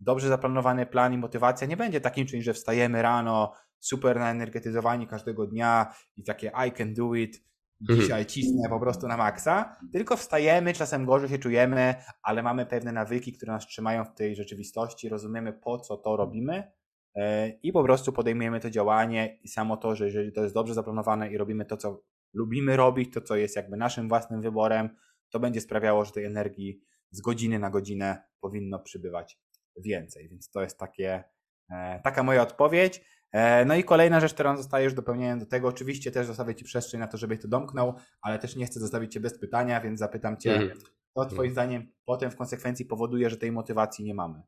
dobrze zaplanowany plan i motywacja nie będzie takim czymś, że wstajemy rano, super naenergetyzowani każdego dnia i takie I can do it, mhm. dzisiaj cisnę po prostu na maksa, tylko wstajemy, czasem gorzej się czujemy, ale mamy pewne nawyki, które nas trzymają w tej rzeczywistości, rozumiemy po co to robimy e, i po prostu podejmujemy to działanie i samo to, że jeżeli to jest dobrze zaplanowane i robimy to, co lubimy robić, to co jest jakby naszym własnym wyborem, to będzie sprawiało, że tej energii z godziny na godzinę powinno przybywać więcej. Więc to jest takie, e, taka moja odpowiedź. E, no i kolejna rzecz, którą zostaje już dopełnieniem do tego, oczywiście też zostawię Ci przestrzeń na to, żebyś to domknął, ale też nie chcę zostawić Cię bez pytania, więc zapytam Cię, mm. co Twoim mm. zdaniem potem w konsekwencji powoduje, że tej motywacji nie mamy?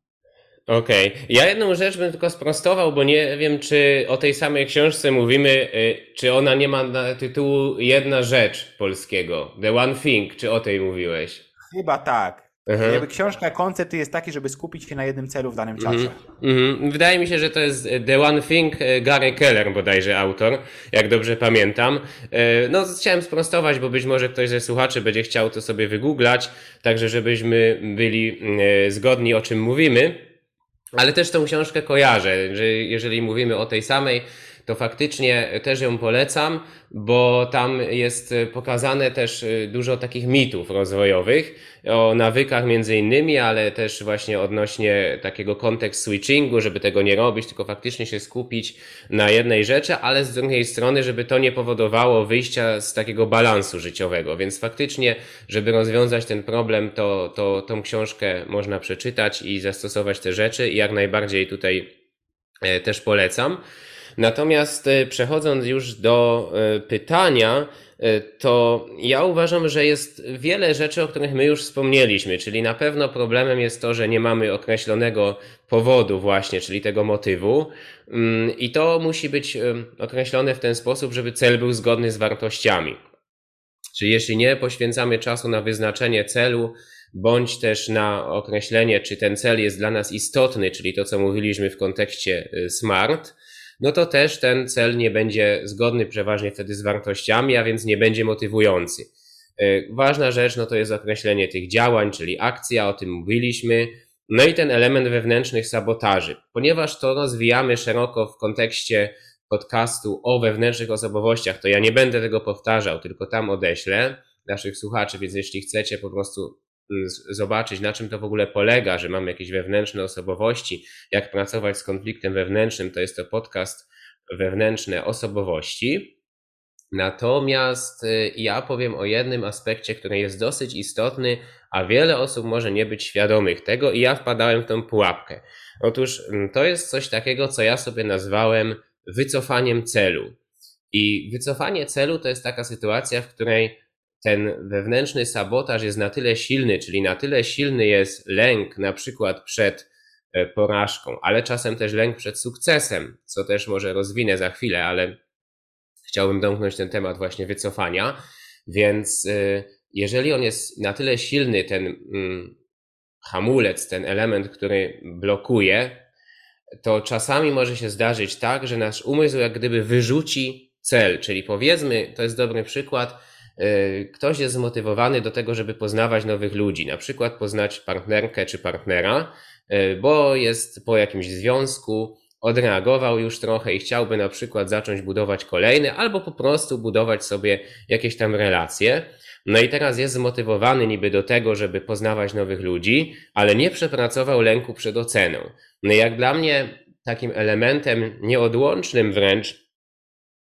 Okej. Okay. Ja jedną rzecz bym tylko sprostował, bo nie wiem, czy o tej samej książce mówimy, y, czy ona nie ma tytułu Jedna rzecz polskiego. The One Thing, czy o tej mówiłeś? Chyba tak. Mhm. Jakby książka, koncept jest taki, żeby skupić się na jednym celu w danym czasie. Mhm. Wydaje mi się, że to jest The One Thing, e, Gary Keller bodajże autor, jak dobrze pamiętam. E, no, chciałem sprostować, bo być może ktoś ze słuchaczy będzie chciał to sobie wygooglać, także żebyśmy byli e, zgodni o czym mówimy. Ale też tą książkę kojarzę, że jeżeli mówimy o tej samej, to faktycznie też ją polecam, bo tam jest pokazane też y, dużo takich mitów rozwojowych o nawykach między innymi, ale też właśnie odnośnie takiego kontekst switchingu, żeby tego nie robić, tylko faktycznie się skupić na jednej rzeczy, ale z drugiej strony, żeby to nie powodowało wyjścia z takiego balansu życiowego. Więc faktycznie, żeby rozwiązać ten problem, to, to tą książkę można przeczytać i zastosować te rzeczy i jak najbardziej tutaj e, też polecam. Natomiast e, przechodząc już do e, pytania, e, to ja uważam, że jest wiele rzeczy, o których my już wspomnieliśmy, czyli na pewno problemem jest to, że nie mamy określonego powodu właśnie, czyli tego motywu mm, i to musi być określone w ten sposób, żeby cel był zgodny z wartościami. Czyli jeśli nie poświęcamy czasu na wyznaczenie celu, bądź też na określenie, czy ten cel jest dla nas istotny, czyli to, co mówiliśmy w kontekście SMART, no to też ten cel nie będzie zgodny przeważnie wtedy z wartościami, a więc nie będzie motywujący. E, ważna rzecz no to jest określenie tych działań, czyli akcja, o tym mówiliśmy, no i ten element wewnętrznych sabotaży. Ponieważ to rozwijamy szeroko w kontekście podcastu o wewnętrznych osobowościach, to ja nie będę tego powtarzał, tylko tam odeślę naszych słuchaczy, więc jeśli chcecie po prostu zobaczyć, na czym to w ogóle polega, że mamy jakieś wewnętrzne osobowości, jak pracować z konfliktem wewnętrznym, to jest to podcast Wewnętrzne osobowości. Natomiast y, ja powiem o jednym aspekcie, który jest dosyć istotny, a wiele osób może nie być świadomych tego, i ja wpadałem w tą pułapkę. Otóż mm, to jest coś takiego, co ja sobie nazwałem wycofaniem celu. I wycofanie celu to jest taka sytuacja, w której ten wewnętrzny sabotaż jest na tyle silny, czyli na tyle silny jest lęk na przykład przed e, porażką, ale czasem też lęk przed sukcesem, co też może rozwinę za chwilę, ale chciałbym domknąć ten temat właśnie wycofania. Więc e, jeżeli on jest na tyle silny, ten mm, hamulec, ten element, który blokuje, to czasami może się zdarzyć tak, że nasz umysł jak gdyby wyrzuci cel, czyli powiedzmy, to jest dobry przykład, ktoś jest zmotywowany do tego, żeby poznawać nowych ludzi, na przykład poznać partnerkę czy partnera, y, bo jest po jakimś związku, odreagował już trochę i chciałby na przykład zacząć budować kolejny, albo po prostu budować sobie jakieś tam relacje. No i teraz jest zmotywowany niby do tego, żeby poznawać nowych ludzi, ale nie przepracował lęku przed oceną. No jak dla mnie takim elementem nieodłącznym wręcz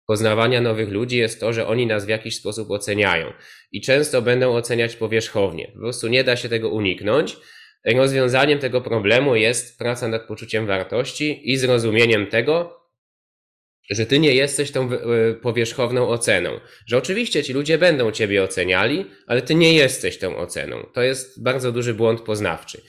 poznawania nowych ludzi jest to, że oni nas w jakiś sposób oceniają i często będą oceniać powierzchownie. Po prostu nie da się tego uniknąć. Rozwiązaniem tego problemu jest praca nad poczuciem wartości i zrozumieniem tego, że ty nie jesteś tą e, powierzchowną oceną. Że oczywiście ci ludzie będą ciebie oceniali, ale ty nie jesteś tą oceną. To jest bardzo duży błąd poznawczy.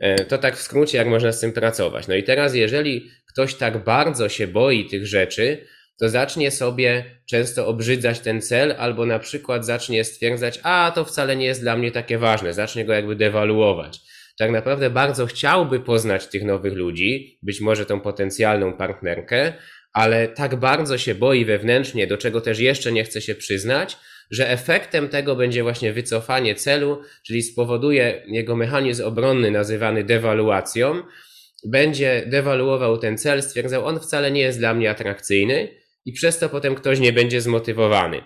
E, to tak w skrócie, jak można z tym pracować. No i teraz, jeżeli ktoś tak bardzo się boi tych rzeczy, to zacznie sobie często obrzydzać ten cel, albo na przykład zacznie stwierdzać, a to wcale nie jest dla mnie takie ważne, zacznie go jakby dewaluować. Tak naprawdę bardzo chciałby poznać tych nowych ludzi, być może tą potencjalną partnerkę, ale tak bardzo się boi wewnętrznie, do czego też jeszcze nie chce się przyznać, że efektem tego będzie właśnie wycofanie celu, czyli spowoduje jego mechanizm obronny nazywany dewaluacją, będzie dewaluował ten cel, stwierdzał, on wcale nie jest dla mnie atrakcyjny i przez to potem ktoś nie będzie zmotywowany.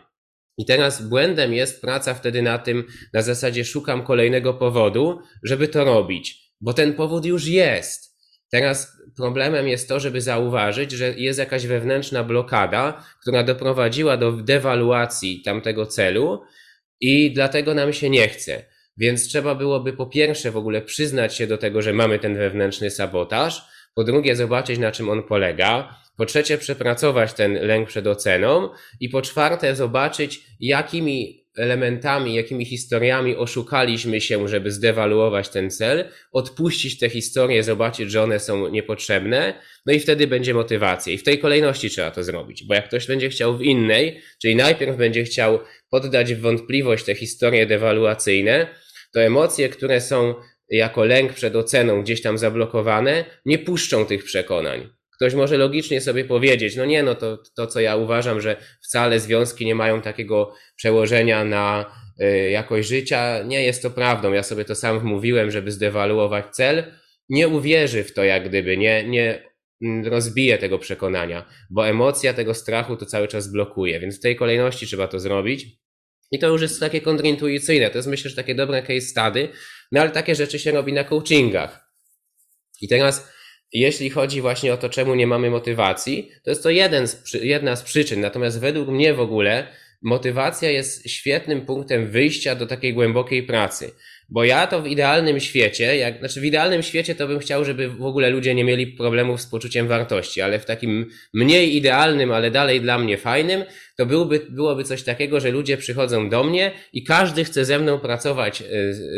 I teraz błędem jest praca wtedy na tym, na zasadzie szukam kolejnego powodu, żeby to robić, bo ten powód już jest. Teraz problemem jest to, żeby zauważyć, że jest jakaś wewnętrzna blokada, która doprowadziła do dewaluacji tamtego celu i dlatego nam się nie chce. Więc trzeba byłoby po pierwsze w ogóle przyznać się do tego, że mamy ten wewnętrzny sabotaż, po drugie zobaczyć na czym on polega, po trzecie przepracować ten lęk przed oceną i po czwarte zobaczyć jakimi elementami, jakimi historiami oszukaliśmy się, żeby zdewaluować ten cel, odpuścić te historie, zobaczyć, że one są niepotrzebne, no i wtedy będzie motywacja. I w tej kolejności trzeba to zrobić, bo jak ktoś będzie chciał w innej, czyli najpierw będzie chciał poddać w wątpliwość te historie dewaluacyjne, to emocje, które są jako lęk przed oceną gdzieś tam zablokowane, nie puszczą tych przekonań. Ktoś może logicznie sobie powiedzieć, no nie, no to, to co ja uważam, że wcale związki nie mają takiego przełożenia na y, jakość życia, nie jest to prawdą. Ja sobie to sam mówiłem, żeby zdewaluować cel. Nie uwierzy w to, jak gdyby, nie, nie rozbije tego przekonania, bo emocja tego strachu to cały czas blokuje, więc w tej kolejności trzeba to zrobić. I to już jest takie kontrintuicyjne. To jest myślę, że takie dobre case study, no ale takie rzeczy się robi na coachingach. I teraz jeśli chodzi właśnie o to, czemu nie mamy motywacji, to jest to jeden z, jedna z przyczyn. Natomiast według mnie w ogóle motywacja jest świetnym punktem wyjścia do takiej głębokiej pracy. Bo ja to w idealnym świecie, jak, znaczy w idealnym świecie to bym chciał, żeby w ogóle ludzie nie mieli problemów z poczuciem wartości, ale w takim mniej idealnym, ale dalej dla mnie fajnym, to byłoby, byłoby coś takiego, że ludzie przychodzą do mnie i każdy chce ze mną pracować e,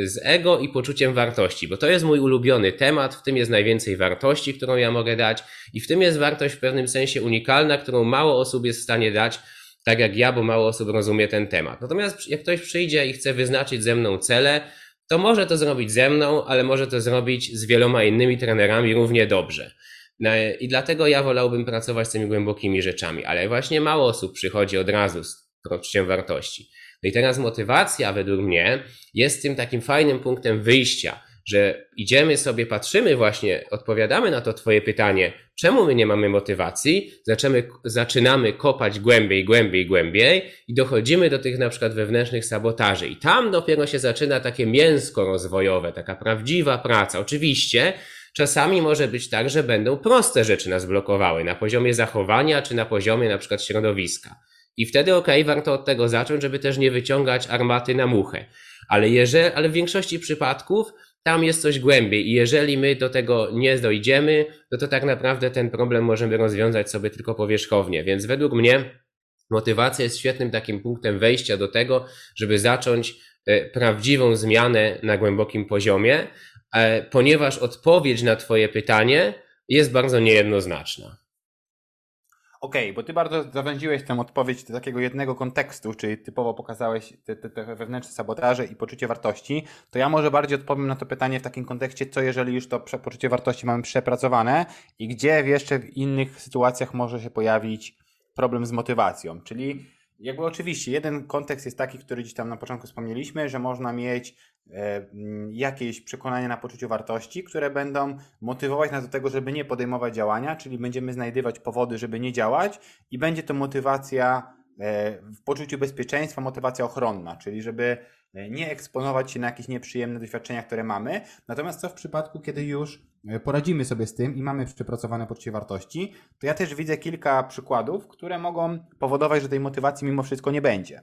z ego i poczuciem wartości, bo to jest mój ulubiony temat, w tym jest najwięcej wartości, którą ja mogę dać i w tym jest wartość w pewnym sensie unikalna, którą mało osób jest w stanie dać, tak jak ja, bo mało osób rozumie ten temat. Natomiast jak ktoś przyjdzie i chce wyznaczyć ze mną cele, to może to zrobić ze mną, ale może to zrobić z wieloma innymi trenerami równie dobrze. I dlatego ja wolałbym pracować z tymi głębokimi rzeczami, ale właśnie mało osób przychodzi od razu z poczuciem wartości. No i teraz motywacja według mnie jest tym takim fajnym punktem wyjścia, że idziemy sobie, patrzymy właśnie, odpowiadamy na to Twoje pytanie, czemu my nie mamy motywacji, zaczynamy, zaczynamy kopać głębiej, głębiej, głębiej i dochodzimy do tych na przykład wewnętrznych sabotaży. I tam dopiero się zaczyna takie mięsko rozwojowe, taka prawdziwa praca. Oczywiście, Czasami może być tak, że będą proste rzeczy nas blokowały na poziomie zachowania czy na poziomie na przykład środowiska. I wtedy ok, warto od tego zacząć, żeby też nie wyciągać armaty na muchę. Ale, jeżeli, ale w większości przypadków tam jest coś głębiej i jeżeli my do tego nie dojdziemy, no to tak naprawdę ten problem możemy rozwiązać sobie tylko powierzchownie. Więc według mnie motywacja jest świetnym takim punktem wejścia do tego, żeby zacząć e, prawdziwą zmianę na głębokim poziomie, e, ponieważ odpowiedź na Twoje pytanie jest bardzo niejednoznaczna. Okej, okay, bo ty bardzo zawęziłeś tę odpowiedź do takiego jednego kontekstu, czyli typowo pokazałeś te, te, te, wewnętrzne sabotaże i poczucie wartości, to ja może bardziej odpowiem na to pytanie w takim kontekście, co jeżeli już to poczucie wartości mamy przepracowane i gdzie jeszcze w innych sytuacjach może się pojawić problem z motywacją, czyli jakby oczywiście, jeden kontekst jest taki, który gdzieś tam na początku wspomnieliśmy, że można mieć jakieś przekonania na poczuciu wartości, które będą motywować nas do tego, żeby nie podejmować działania, czyli będziemy znajdywać powody, żeby nie działać i będzie to motywacja e, w poczuciu bezpieczeństwa, motywacja ochronna, czyli żeby e, nie eksponować się na jakieś nieprzyjemne doświadczenia, które mamy. Natomiast co w przypadku, kiedy już E, poradzimy sobie z tym i mamy przepracowane poczucie wartości, to ja też widzę kilka przykładów, które mogą powodować, że tej motywacji mimo wszystko nie będzie.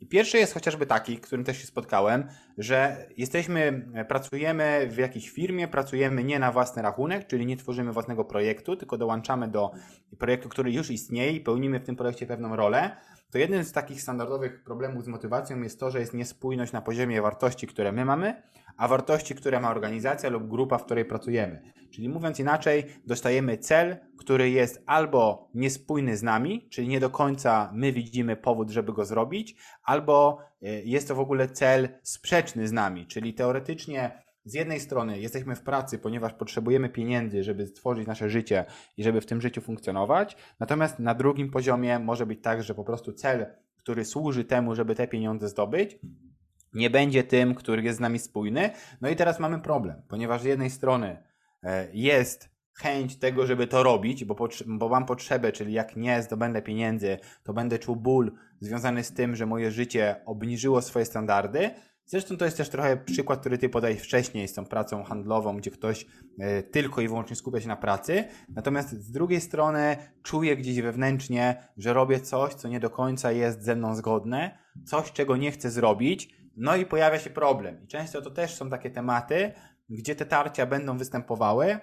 I pierwszy jest chociażby taki, którym też się spotkałem, że jesteśmy, e, pracujemy w jakiejś firmie, pracujemy nie na własny rachunek, czyli nie tworzymy własnego projektu, tylko dołączamy do projektu, który już istnieje i pełnimy w tym projekcie pewną rolę. To jeden z takich standardowych problemów z motywacją jest to, że jest niespójność na poziomie wartości, które my mamy, a wartości, które ma organizacja lub grupa, w której pracujemy. Czyli mówiąc inaczej, dostajemy cel, który jest albo niespójny z nami, czyli nie do końca my widzimy powód, żeby go zrobić, albo e, jest to w ogóle cel sprzeczny z nami, czyli teoretycznie z jednej strony jesteśmy w pracy, ponieważ potrzebujemy pieniędzy, żeby stworzyć nasze życie i żeby w tym życiu funkcjonować, natomiast na drugim poziomie może być tak, że po prostu cel, który służy temu, żeby te pieniądze zdobyć, nie będzie tym, który jest z nami spójny. No i teraz mamy problem, ponieważ z jednej strony jest chęć tego, żeby to robić, bo, bo mam potrzebę, czyli jak nie zdobędę pieniędzy, to będę czuł ból związany z tym, że moje życie obniżyło swoje standardy. Zresztą to jest też trochę przykład, który ty podałeś wcześniej z tą pracą handlową, gdzie ktoś e, tylko i wyłącznie skupia się na pracy. Natomiast z drugiej strony czuję gdzieś wewnętrznie, że robię coś, co nie do końca jest ze mną zgodne, coś, czego nie chcę zrobić, no i pojawia się problem. I często to też są takie tematy, gdzie te tarcia będą występowały,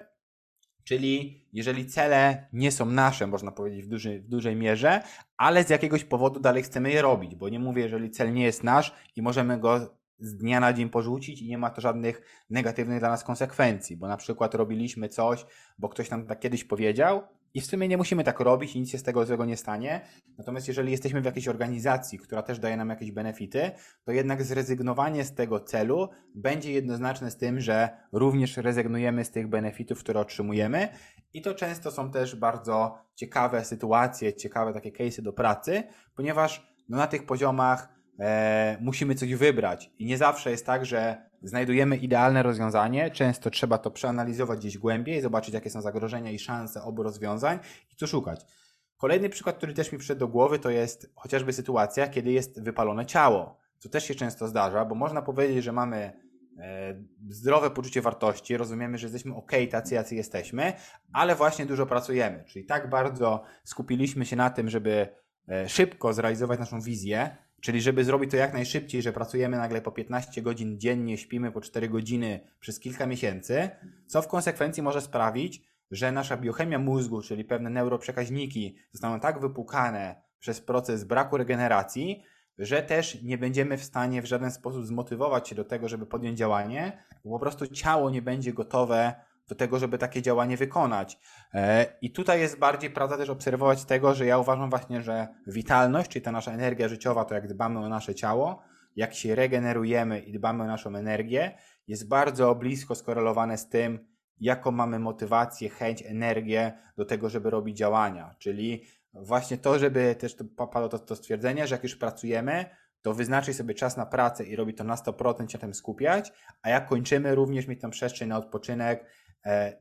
czyli jeżeli cele nie są nasze, można powiedzieć w, duży, w dużej mierze, ale z jakiegoś powodu dalej chcemy je robić, bo nie mówię, jeżeli cel nie jest nasz i możemy go z dnia na dzień porzucić i nie ma to żadnych negatywnych dla nas konsekwencji, bo na przykład robiliśmy coś, bo ktoś nam tak kiedyś powiedział i w sumie nie musimy tak robić nic się z tego złego nie stanie. Natomiast jeżeli jesteśmy w jakiejś organizacji, która też daje nam jakieś benefity, to jednak zrezygnowanie z tego celu będzie jednoznaczne z tym, że również rezygnujemy z tych benefitów, które otrzymujemy. I to często są też bardzo ciekawe sytuacje, ciekawe takie case'y do pracy, ponieważ no, na tych poziomach e, musimy coś wybrać. I nie zawsze jest tak, że znajdujemy idealne rozwiązanie. Często trzeba to przeanalizować gdzieś głębiej, zobaczyć, jakie są zagrożenia i szanse obu rozwiązań i co szukać. Kolejny przykład, który też mi przyszedł do głowy, to jest chociażby sytuacja, kiedy jest wypalone ciało. Co też się często zdarza, bo można powiedzieć, że mamy e, zdrowe poczucie wartości, rozumiemy, że jesteśmy ok, tacy jacy jesteśmy, ale właśnie dużo pracujemy. Czyli tak bardzo skupiliśmy się na tym, żeby e, szybko zrealizować naszą wizję, Czyli żeby zrobić to jak najszybciej, że pracujemy nagle po 15 godzin dziennie, śpimy po 4 godziny przez kilka miesięcy, co w konsekwencji może sprawić, że nasza biochemia mózgu, czyli pewne neuroprzekaźniki zostaną tak wypukane przez proces braku regeneracji, że też nie będziemy w stanie w żaden sposób zmotywować się do tego, żeby podjąć działanie, bo po prostu ciało nie będzie gotowe do tego, żeby takie działanie wykonać. E, I tutaj jest bardziej prawda też obserwować tego, że ja uważam właśnie, że witalność, czyli ta nasza energia życiowa, to jak dbamy o nasze ciało, jak się regenerujemy i dbamy o naszą energię, jest bardzo blisko skorelowane z tym, jaką mamy motywację, chęć, energię do tego, żeby robić działania. Czyli właśnie to, żeby też padło to, to stwierdzenie, że jak już pracujemy, to wyznaczyć sobie czas na pracę i robić to na 100%, się tym skupiać, a jak kończymy, również mieć tam przestrzeń na odpoczynek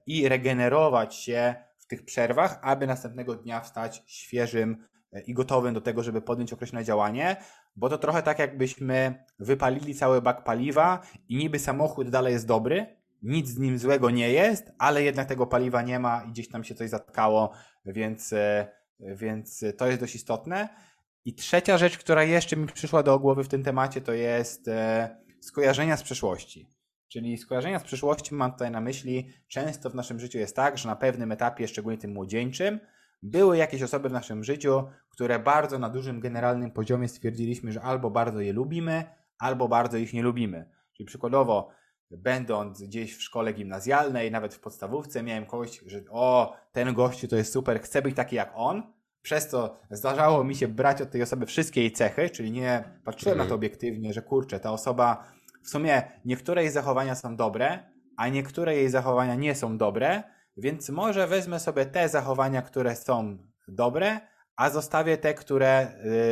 i regenerować się w tych przerwach, aby następnego dnia wstać świeżym e, i gotowym do tego, żeby podjąć określone działanie, bo to trochę tak jakbyśmy wypalili cały bak paliwa i niby samochód dalej jest dobry, nic z nim złego nie jest, ale jednak tego paliwa nie ma i gdzieś tam się coś zatkało, więc, e, więc to jest dość istotne. I trzecia rzecz, która jeszcze mi przyszła do głowy w tym temacie, to jest e, skojarzenia z przeszłości. Czyli skojarzenia z przeszłości mam tutaj na myśli, często w naszym życiu jest tak, że na pewnym etapie, szczególnie tym młodzieńczym, były jakieś osoby w naszym życiu, które bardzo na dużym generalnym poziomie stwierdziliśmy, że albo bardzo je lubimy, albo bardzo ich nie lubimy. Czyli przykładowo, będąc gdzieś w szkole gimnazjalnej, nawet w podstawówce, miałem kogoś, że o, ten gościu to jest super, chcę być taki jak on. Przez to zdarzało mi się brać od tej osoby wszystkie jej cechy, czyli nie patrzyłem na to obiektywnie, że kurczę, ta osoba w sumie niektóre jej zachowania są dobre, a niektóre jej zachowania nie są dobre, więc może wezmę sobie te zachowania, które są dobre, a zostawię te, które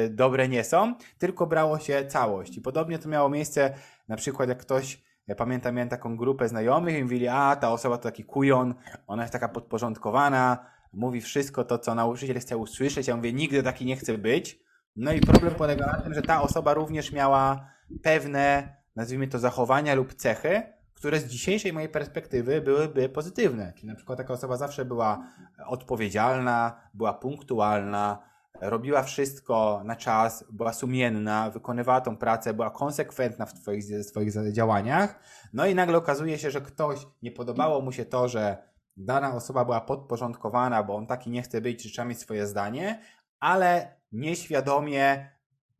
y, dobre nie są, tylko brało się całość. I podobnie to miało miejsce na przykład jak ktoś ja pamiętam, miałem taką grupę znajomych i mówili, a ta osoba to taki kujon, ona jest taka podporządkowana, mówi wszystko to, co nauczyciel chce usłyszeć. Ja mówię, nigdy taki nie chcę być. No i problem polega na tym, że ta osoba również miała pewne, nazwijmy to, zachowania lub cechy, które z dzisiejszej mojej perspektywy byłyby pozytywne. Czyli na przykład taka osoba zawsze była odpowiedzialna, była punktualna, robiła wszystko na czas, była sumienna, wykonywała tą pracę, była konsekwentna w twoich, swoich działaniach. No i nagle okazuje się, że ktoś nie podobało mu się to, że dana osoba była podporządkowana, bo on taki nie chce być, czy trzeba mieć swoje zdanie, ale nieświadomie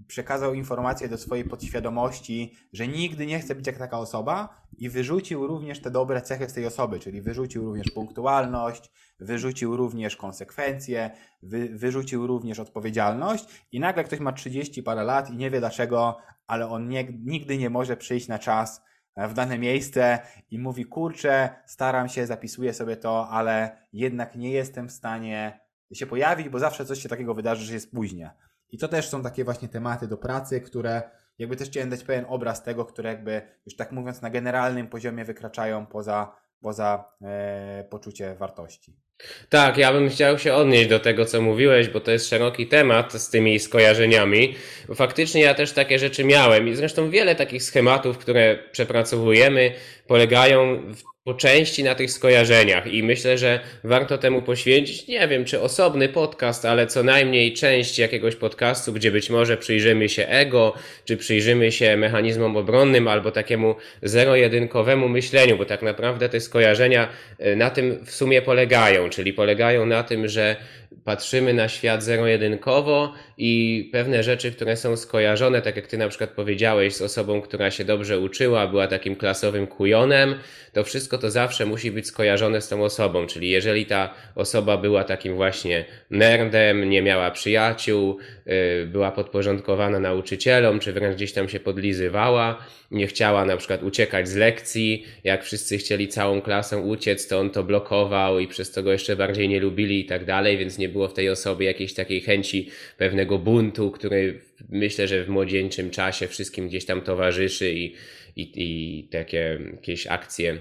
przekazał informację do swojej podświadomości, że nigdy nie chce być jak taka osoba i wyrzucił również te dobre cechy z tej osoby, czyli wyrzucił również punktualność, wyrzucił również konsekwencje, wy, wyrzucił również odpowiedzialność i nagle ktoś ma 30 parę lat i nie wie dlaczego, ale on nie, nigdy nie może przyjść na czas w dane miejsce i mówi, kurczę, staram się, zapisuję sobie to, ale jednak nie jestem w stanie się pojawić, bo zawsze coś się takiego wydarzy, że jest później. I to też są takie właśnie tematy do pracy, które jakby też chciałem dać pewien obraz tego, które jakby już tak mówiąc na generalnym poziomie wykraczają poza, poza e, poczucie wartości. Tak, ja bym chciał się odnieść do tego, co mówiłeś, bo to jest szeroki temat z tymi skojarzeniami. Faktycznie ja też takie rzeczy miałem i zresztą wiele takich schematów, które przepracowujemy, polegają po części na tych skojarzeniach i myślę, że warto temu poświęcić, nie wiem czy osobny podcast, ale co najmniej część jakiegoś podcastu, gdzie być może przyjrzymy się ego, czy przyjrzymy się mechanizmom obronnym albo takiemu zero-jedynkowemu myśleniu, bo tak naprawdę te skojarzenia e, na tym w sumie polegają, czyli polegają na tym, że patrzymy na świat zero-jedynkowo i pewne rzeczy, które są skojarzone, tak jak ty na przykład powiedziałeś, z osobą, która się dobrze uczyła, była takim klasowym kujonem, to wszystko to zawsze musi być skojarzone z tą osobą. Czyli jeżeli ta osoba była takim właśnie nerdem, nie miała przyjaciół, yy, była podporządkowana nauczycielom, czy wręcz gdzieś tam się podlizywała, nie chciała na przykład uciekać z lekcji, jak wszyscy chcieli całą klasą uciec, to on to blokował i przez to go jeszcze bardziej nie lubili i tak dalej, więc nie było w tej osobie jakiejś takiej chęci pewnego buntu, który myślę, że w młodzieńczym czasie wszystkim gdzieś tam towarzyszy i, i, i takie jakieś akcje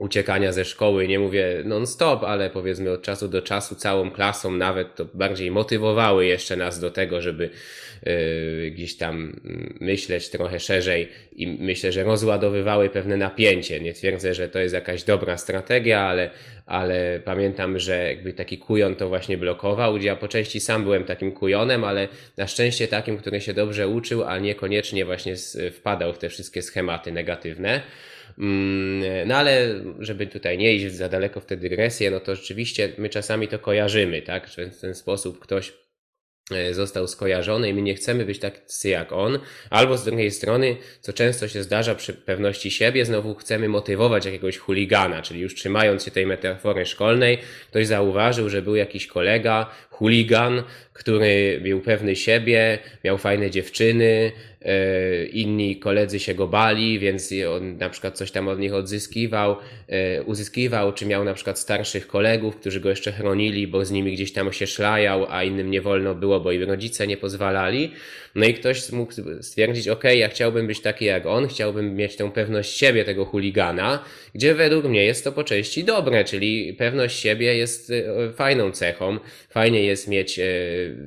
uciekania ze szkoły, nie mówię non-stop, ale powiedzmy od czasu do czasu całą klasą nawet to bardziej motywowały jeszcze nas do tego, żeby yy, gdzieś tam myśleć trochę szerzej i myślę, że rozładowywały pewne napięcie. Nie twierdzę, że to jest jakaś dobra strategia, ale, ale pamiętam, że jakby taki kujon to właśnie blokował. Ja po części sam byłem takim kujonem, ale na szczęście takim, który się dobrze uczył, a niekoniecznie właśnie wpadał w te wszystkie schematy negatywne. Mm, no ale żeby tutaj nie iść za daleko w tę dygresję, no to rzeczywiście my czasami to kojarzymy, tak? Że w ten sposób ktoś e, został skojarzony i my nie chcemy być tacy jak on, albo z drugiej strony, co często się zdarza przy pewności siebie, znowu chcemy motywować jakiegoś chuligana, czyli już trzymając się tej metafory szkolnej, ktoś zauważył, że był jakiś kolega, chuligan, który był pewny siebie, miał fajne dziewczyny, e, inni koledzy się go bali, więc on na przykład coś tam od nich odzyskiwał, e, uzyskiwał, czy miał na przykład starszych kolegów, którzy go jeszcze chronili, bo z nimi gdzieś tam się szlajał, a innym nie wolno było, bo im rodzice nie pozwalali. No i ktoś mógł stwierdzić, ok, ja chciałbym być taki jak on, chciałbym mieć tą pewność siebie tego chuligana, gdzie według mnie jest to po części dobre, czyli pewność siebie jest e, fajną cechą. Fajnie jest mieć e,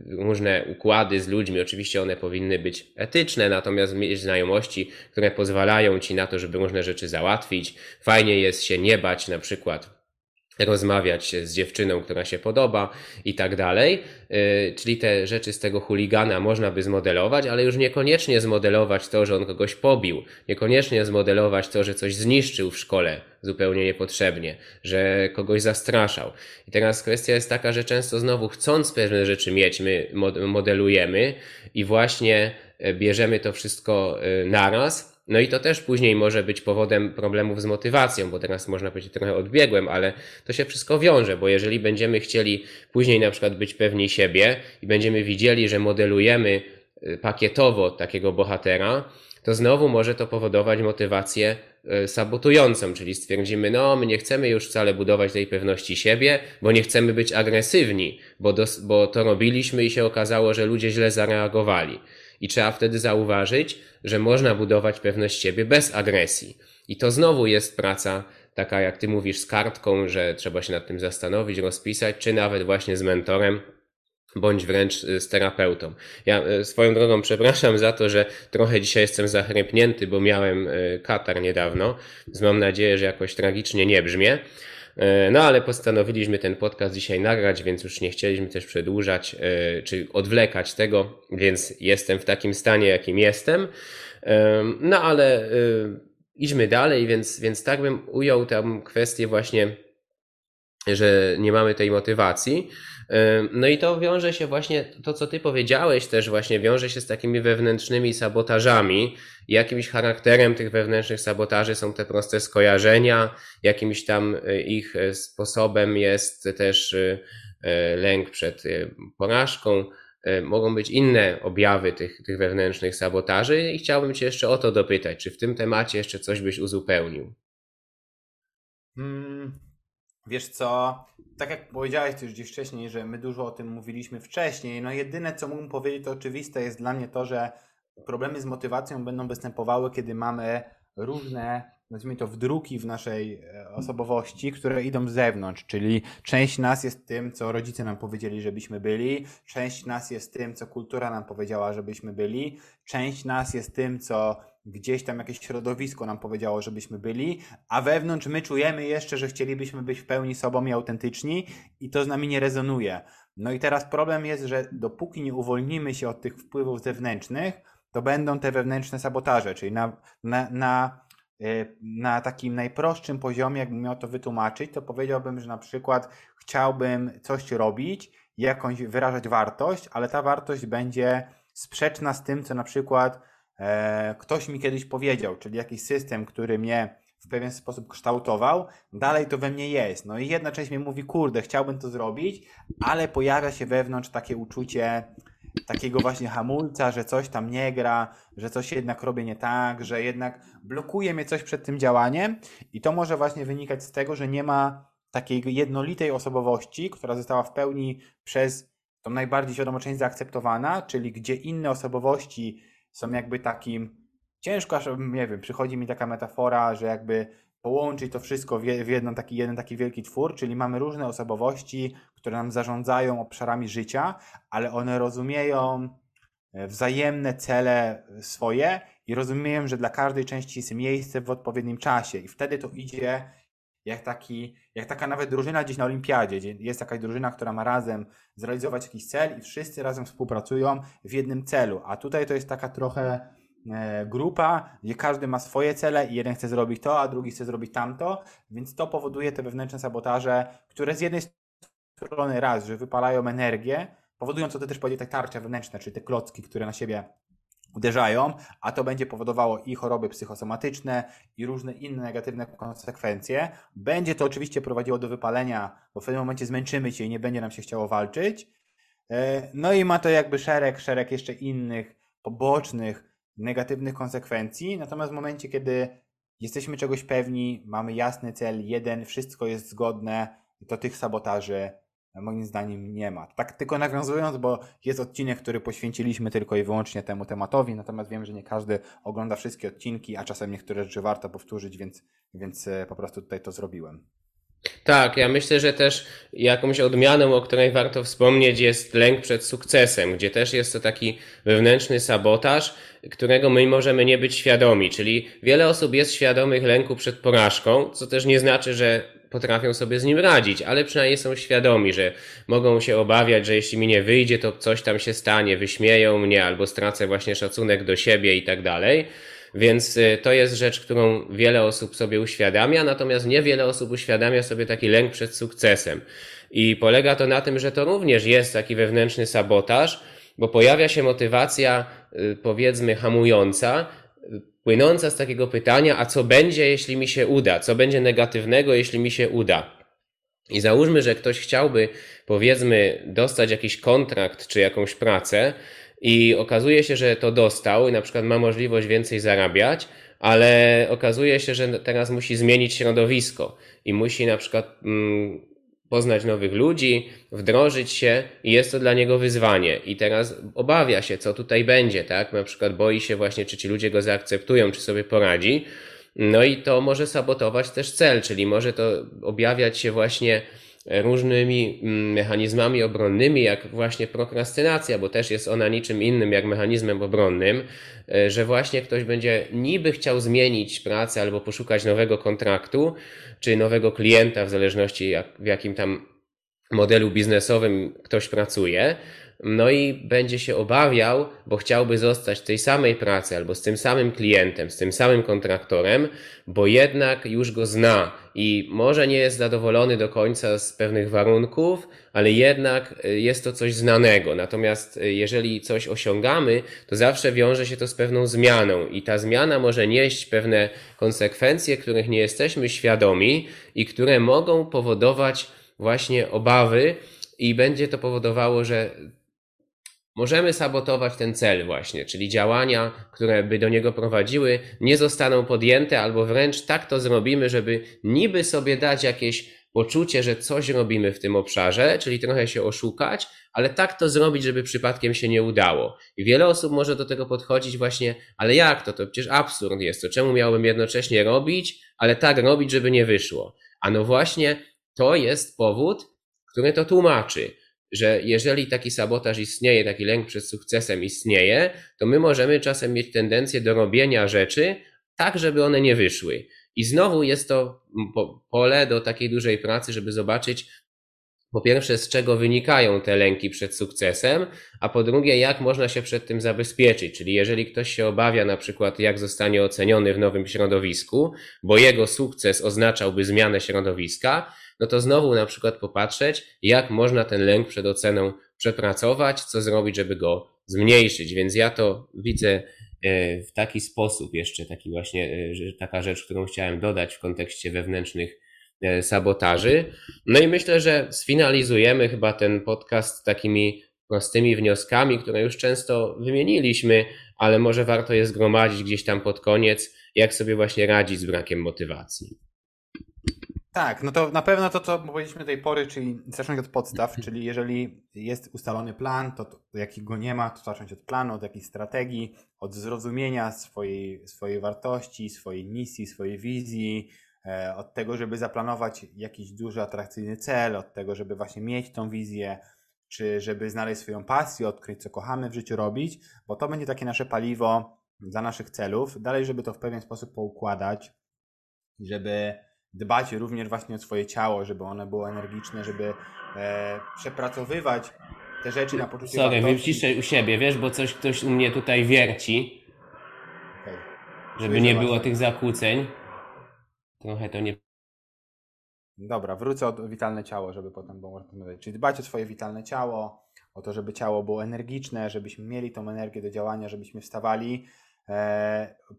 różne układy z ludźmi, oczywiście one powinny być etyczne, natomiast mieć znajomości, które pozwalają ci na to, żeby różne rzeczy załatwić. Fajnie jest się nie bać na przykład rozmawiać z dziewczyną, która się podoba i tak dalej. Y, czyli te rzeczy z tego chuligana można by zmodelować, ale już niekoniecznie zmodelować to, że on kogoś pobił, niekoniecznie zmodelować to, że coś zniszczył w szkole zupełnie niepotrzebnie, że kogoś zastraszał. I teraz kwestia jest taka, że często znowu chcąc pewne rzeczy mieć, my modelujemy i właśnie e, bierzemy to wszystko e, naraz, no i to też później może być powodem problemów z motywacją, bo teraz można powiedzieć trochę odbiegłem, ale to się wszystko wiąże, bo jeżeli będziemy chcieli później na przykład być pewni siebie i będziemy widzieli, że modelujemy y, pakietowo takiego bohatera, to znowu może to powodować motywację y, sabotującą, czyli stwierdzimy, no my nie chcemy już wcale budować tej pewności siebie, bo nie chcemy być agresywni, bo, dos, bo to robiliśmy i się okazało, że ludzie źle zareagowali. I trzeba wtedy zauważyć, że można budować pewność siebie bez agresji. I to znowu jest praca taka, jak ty mówisz, z kartką, że trzeba się nad tym zastanowić, rozpisać, czy nawet właśnie z mentorem, bądź wręcz y, z terapeutą. Ja y, swoją drogą przepraszam za to, że trochę dzisiaj jestem zachrypnięty, bo miałem y, katar niedawno, więc mam nadzieję, że jakoś tragicznie nie brzmię. E, no ale postanowiliśmy ten podcast dzisiaj nagrać, więc już nie chcieliśmy też przedłużać e, czy odwlekać tego, więc jestem w takim stanie, jakim jestem. E, no ale idźmy dalej, więc, więc tak bym ujął tę kwestię właśnie, że nie mamy tej motywacji. No i to wiąże się właśnie, to co ty powiedziałeś też właśnie wiąże się z takimi wewnętrznymi sabotażami. Jakimś charakterem tych wewnętrznych sabotaży są te proste skojarzenia, jakimś tam e, ich e, sposobem jest też e, lęk przed porażką. Mogą być inne objawy tych, tych wewnętrznych sabotaży i chciałbym Cię jeszcze o to dopytać, czy w tym temacie jeszcze coś byś uzupełnił? Hmm, Wiesz co, tak jak powiedziałeś już gdzieś wcześniej, że my dużo o tym mówiliśmy wcześniej, no jedyne co mógłbym powiedzieć to oczywiste jest dla mnie to, że problemy z motywacją będą występowały, kiedy mamy różne nazwijmy to, wdruki w naszej e, osobowości, które idą z zewnątrz, czyli część nas jest tym, co rodzice nam powiedzieli, żebyśmy byli, część nas jest tym, co kultura nam powiedziała, żebyśmy byli, część nas jest tym, co gdzieś tam jakieś środowisko nam powiedziało, żebyśmy byli, a wewnątrz my czujemy jeszcze, że chcielibyśmy być w pełni sobą i autentyczni i to z nami nie rezonuje. No i teraz problem jest, że dopóki nie uwolnimy się od tych wpływów zewnętrznych, to będą te wewnętrzne sabotaże, czyli na, na, na na takim najprostszym poziomie, jakbym miał to wytłumaczyć, to powiedziałbym, że na przykład chciałbym coś robić, jakąś wyrażać wartość, ale ta wartość będzie sprzeczna z tym, co na przykład e, ktoś mi kiedyś powiedział, czyli jakiś system, który mnie w pewien sposób kształtował, dalej to we mnie jest. No i jedna część mi mówi, kurde, chciałbym to zrobić, ale pojawia się wewnątrz takie uczucie, takiego właśnie hamulca, że coś tam nie gra, że coś jednak robię nie tak, że jednak blokuje mnie coś przed tym działaniem. I to może właśnie wynikać z tego, że nie ma takiej jednolitej osobowości, która została w pełni przez tą najbardziej świadomą część zaakceptowana, czyli gdzie inne osobowości są jakby takim ciężko, aż nie wiem, przychodzi mi taka metafora, że jakby połączyć to wszystko w jeden taki, jeden taki wielki twór, czyli mamy różne osobowości, które nam zarządzają obszarami życia, ale one rozumieją e, wzajemne cele swoje i rozumieją, że dla każdej części jest miejsce w odpowiednim czasie. I wtedy to idzie jak, taki, jak taka nawet drużyna gdzieś na olimpiadzie, gdzie jest jakaś drużyna, która ma razem zrealizować jakiś cel i wszyscy razem współpracują w jednym celu, a tutaj to jest taka trochę E, grupa, gdzie każdy ma swoje cele i jeden chce zrobić to, a drugi chce zrobić tamto, więc to powoduje te wewnętrzne sabotaże, które z jednej strony raz, że wypalają energię, powodują, co ty też powiedział, te tarcze wewnętrzne, czyli te klocki, które na siebie uderzają, a to będzie powodowało i choroby psychosomatyczne, i różne inne negatywne konsekwencje. Będzie to oczywiście prowadziło do wypalenia, bo w pewnym momencie zmęczymy się i nie będzie nam się chciało walczyć, E, no i ma to jakby szereg, szereg jeszcze innych pobocznych, negatywnych konsekwencji. Natomiast w momencie, kiedy jesteśmy czegoś pewni, mamy jasny cel, jeden, wszystko jest zgodne, to tych sabotaży moim zdaniem nie ma. Tak tylko nawiązując, bo jest odcinek, który poświęciliśmy tylko i wyłącznie temu tematowi, natomiast wiem, że nie każdy ogląda wszystkie odcinki, a czasem niektóre rzeczy warto powtórzyć, więc, więc e, po prostu tutaj to zrobiłem. Tak, ja myślę, że też jakąś odmianą, o której warto wspomnieć, jest lęk przed sukcesem, gdzie też jest to taki wewnętrzny sabotaż, którego my możemy nie być świadomi. Czyli wiele osób jest świadomych lęku przed porażką, co też nie znaczy, że potrafią sobie z nim radzić, ale przynajmniej są świadomi, że mogą się obawiać, że jeśli mi nie wyjdzie, to coś tam się stanie, wyśmieją mnie albo stracę właśnie szacunek do siebie i tak dalej. Więc y, to jest rzecz, którą wiele osób sobie uświadamia, natomiast niewiele osób uświadamia sobie taki lęk przed sukcesem. I polega to na tym, że to również jest taki wewnętrzny sabotaż, bo pojawia się motywacja, y, powiedzmy, hamująca, płynąca z takiego pytania, a co będzie, jeśli mi się uda? Co będzie negatywnego, jeśli mi się uda? I załóżmy, że ktoś chciałby, powiedzmy, dostać jakiś kontrakt czy jakąś pracę, i okazuje się, że to dostał i na przykład ma możliwość więcej zarabiać, ale okazuje się, że teraz musi zmienić środowisko i musi na przykład mm, poznać nowych ludzi, wdrożyć się i jest to dla niego wyzwanie. I teraz obawia się, co tutaj będzie, tak? Na przykład boi się właśnie, czy ci ludzie go zaakceptują, czy sobie poradzi. No i to może sabotować też cel, czyli może to objawiać się właśnie różnymi mm, mechanizmami obronnymi, jak właśnie prokrastynacja, bo też jest ona niczym innym jak mechanizmem obronnym, e, że właśnie ktoś będzie niby chciał zmienić pracę albo poszukać nowego kontraktu, czy nowego klienta, w zależności jak, w jakim tam modelu biznesowym ktoś pracuje, no i będzie się obawiał, bo chciałby zostać w tej samej pracy albo z tym samym klientem, z tym samym kontraktorem, bo jednak już go zna i może nie jest zadowolony do końca z pewnych warunków, ale jednak y, jest to coś znanego. Natomiast y, jeżeli coś osiągamy, to zawsze wiąże się to z pewną zmianą i ta zmiana może nieść pewne konsekwencje, których nie jesteśmy świadomi i które mogą powodować właśnie obawy i będzie to powodowało, że Możemy sabotować ten cel właśnie, czyli działania, które by do niego prowadziły, nie zostaną podjęte, albo wręcz tak to zrobimy, żeby niby sobie dać jakieś poczucie, że coś robimy w tym obszarze, czyli trochę się oszukać, ale tak to zrobić, żeby przypadkiem się nie udało. I wiele osób może do tego podchodzić właśnie, ale jak to? To przecież absurd jest to. Czemu miałbym jednocześnie robić, ale tak robić, żeby nie wyszło? A no właśnie to jest powód, który to tłumaczy że jeżeli taki sabotaż istnieje, taki lęk przed sukcesem istnieje, to my możemy czasem mieć tendencję do robienia rzeczy tak, żeby one nie wyszły. I znowu jest to pole do takiej dużej pracy, żeby zobaczyć, po pierwsze, z czego wynikają te lęki przed sukcesem, a po drugie, jak można się przed tym zabezpieczyć. Czyli jeżeli ktoś się obawia, na przykład, jak zostanie oceniony w nowym środowisku, bo jego sukces oznaczałby zmianę środowiska, no to znowu na przykład popatrzeć, jak można ten lęk przed oceną przepracować, co zrobić, żeby go zmniejszyć. Więc ja to widzę e, w taki sposób, jeszcze taki właśnie, e, taka rzecz, którą chciałem dodać w kontekście wewnętrznych e, sabotaży. No i myślę, że sfinalizujemy chyba ten podcast takimi prostymi wnioskami, które już często wymieniliśmy, ale może warto je zgromadzić gdzieś tam pod koniec, jak sobie właśnie radzić z brakiem motywacji. Tak, no to na pewno to, co powiedzieliśmy do tej pory, czyli zacząć od podstaw, czyli jeżeli jest ustalony plan, to, to jakiego nie ma, to zacząć od planu, od jakiejś strategii, od zrozumienia swojej, swojej wartości, swojej misji, swojej wizji, e, od tego, żeby zaplanować jakiś duży, atrakcyjny cel, od tego, żeby właśnie mieć tą wizję, czy żeby znaleźć swoją pasję, odkryć, co kochamy w życiu robić, bo to będzie takie nasze paliwo dla naszych celów. Dalej, żeby to w pewien sposób poukładać, żeby dbać również właśnie o swoje ciało, żeby one było energiczne, żeby e, przepracowywać te rzeczy na poczucie Sorry, wyciszaj u siebie, wiesz, bo coś ktoś u mnie tutaj wierci. Okay. Żeby nie było tych zakłóceń. Trochę to nie... Dobra, wrócę o witalne ciało, żeby potem było można powiedzieć. Czyli dbać o swoje witalne ciało, o to, żeby ciało było energiczne, żebyśmy mieli tą energię do działania, żebyśmy wstawali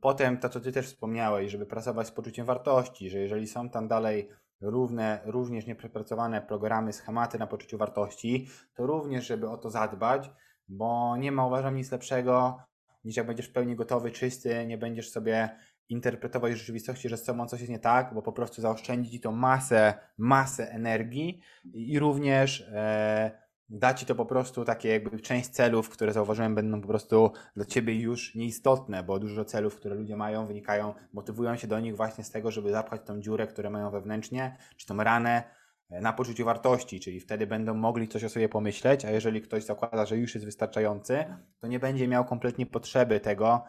potem to, co Ty też wspomniałeś, żeby pracować z poczuciem wartości, że jeżeli są tam dalej równe, również nieprzepracowane programy, schematy na poczuciu wartości, to również, żeby o to zadbać, bo nie ma uważam nic lepszego niż jak będziesz w pełni gotowy, czysty, nie będziesz sobie interpretować rzeczywistości, że z sobą coś jest nie tak, bo po prostu zaoszczędzi ci to masę, masę energii i również e, da ci to po prostu takie jakby część celów, które zauważyłem będą po prostu dla ciebie już nieistotne, bo dużo celów, które ludzie mają, wynikają, motywują się do nich właśnie z tego, żeby zapchać tą dziurę, które mają wewnętrznie, czy tą ranę, e, na poczuciu wartości, czyli wtedy będą mogli coś o sobie pomyśleć, a jeżeli ktoś zakłada, że już jest wystarczający, to nie będzie miał kompletnie potrzeby tego,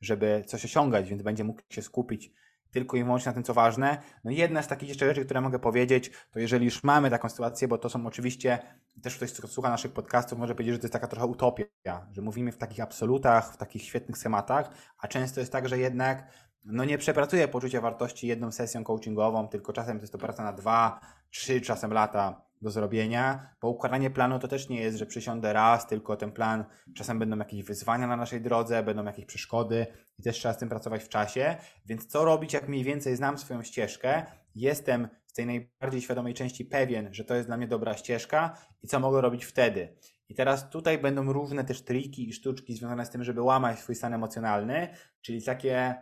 żeby coś osiągać, więc będzie mógł się skupić tylko i wyłącznie na tym, co ważne. No jedna z takich jeszcze rzeczy, które mogę powiedzieć, to jeżeli już mamy taką sytuację, bo to są oczywiście, też ktoś, kto słucha naszych podcastów, może powiedzieć, że to jest taka trochę utopia, że mówimy w takich absolutach, w takich świetnych schematach, a często jest tak, że jednak no nie przepracuję poczucia wartości jedną sesją coachingową, tylko czasem to jest to praca na dwa, trzy czasem lata do zrobienia, bo układanie planu to też nie jest, że przysiądę raz, tylko ten plan, czasem będą jakieś wyzwania na naszej drodze, będą jakieś przeszkody i też trzeba z tym pracować w czasie, więc co robić, jak mniej więcej znam swoją ścieżkę, jestem z tej najbardziej świadomej części pewien, że to jest dla mnie dobra ścieżka i co mogę robić wtedy. I teraz tutaj będą różne też triki i sztuczki związane z tym, żeby łamać swój stan emocjonalny, czyli takie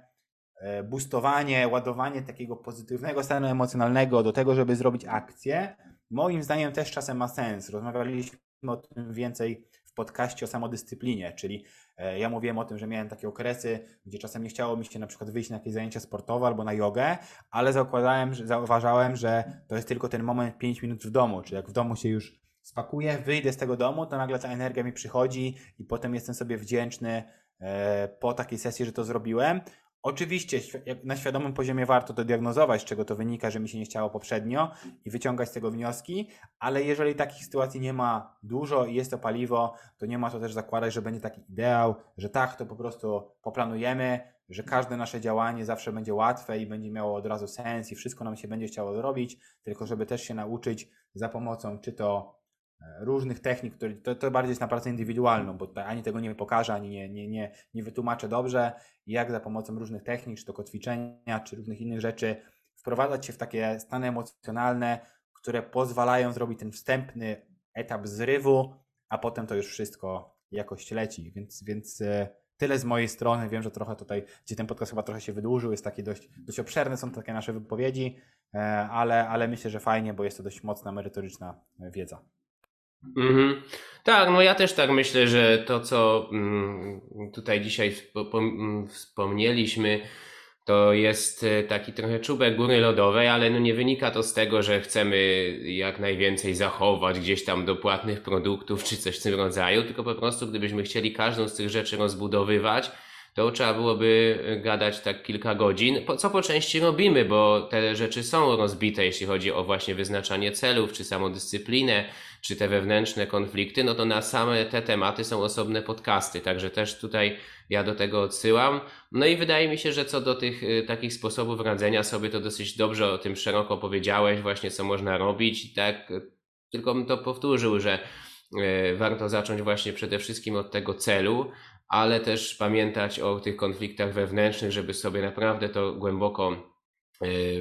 e, boostowanie, ładowanie takiego pozytywnego stanu emocjonalnego do tego, żeby zrobić akcję, moim zdaniem też czasem ma sens. Rozmawialiśmy o tym więcej w podcaście o samodyscyplinie, czyli e, ja mówiłem o tym, że miałem takie okresy, gdzie czasem nie chciało mi się na przykład wyjść na jakieś zajęcia sportowe albo na jogę, ale zakładałem, zauważałem, że to jest tylko ten moment 5 minut w domu, czyli jak w domu się już spakuję, wyjdę z tego domu, to nagle ta energia mi przychodzi i potem jestem sobie wdzięczny e, po takiej sesji, że to zrobiłem. Oczywiście na świadomym poziomie warto to diagnozować, z czego to wynika, że mi się nie chciało poprzednio i wyciągać z tego wnioski, ale jeżeli takich sytuacji nie ma dużo i jest to paliwo, to nie ma to też zakładać, że będzie taki ideał, że tak, to po prostu poplanujemy, że każde nasze działanie zawsze będzie łatwe i będzie miało od razu sens i wszystko nam się będzie chciało zrobić, tylko żeby też się nauczyć za pomocą czy to różnych technik, które, to, to bardziej jest na pracę indywidualną, bo tutaj ani tego nie pokażę, ani nie, nie, nie, nie wytłumaczę dobrze, jak za pomocą różnych technik, czy to kotwiczenia, czy różnych innych rzeczy, wprowadzać się w takie stany emocjonalne, które pozwalają zrobić ten wstępny etap zrywu, a potem to już wszystko jakoś leci. Więc, więc e, tyle z mojej strony. Wiem, że trochę tutaj, gdzie ten podcast chyba trochę się wydłużył, jest taki dość, dość obszerny, są takie nasze wypowiedzi, e, ale, ale myślę, że fajnie, bo jest to dość mocna, merytoryczna wiedza. Mhm. Tak, no ja też tak myślę, że to, co mm, tutaj dzisiaj mm, wspomnieliśmy, to jest e, taki trochę czubek góry lodowej, ale no nie wynika to z tego, że chcemy jak najwięcej zachować gdzieś tam do płatnych produktów czy coś w tym rodzaju, tylko po prostu gdybyśmy chcieli każdą z tych rzeczy rozbudowywać, to trzeba byłoby gadać tak kilka godzin, co po części robimy, bo te rzeczy są rozbite, jeśli chodzi o właśnie wyznaczanie celów, czy samodyscyplinę, czy te wewnętrzne konflikty, no to na same te tematy są osobne podcasty, także też tutaj ja do tego odsyłam. No i wydaje mi się, że co do tych y, takich sposobów radzenia sobie, to dosyć dobrze o tym szeroko powiedziałeś, właśnie co można robić tak y, tylko bym to powtórzył, że warto zacząć właśnie przede wszystkim od tego celu, ale też pamiętać o tych konfliktach wewnętrznych, żeby sobie naprawdę to głęboko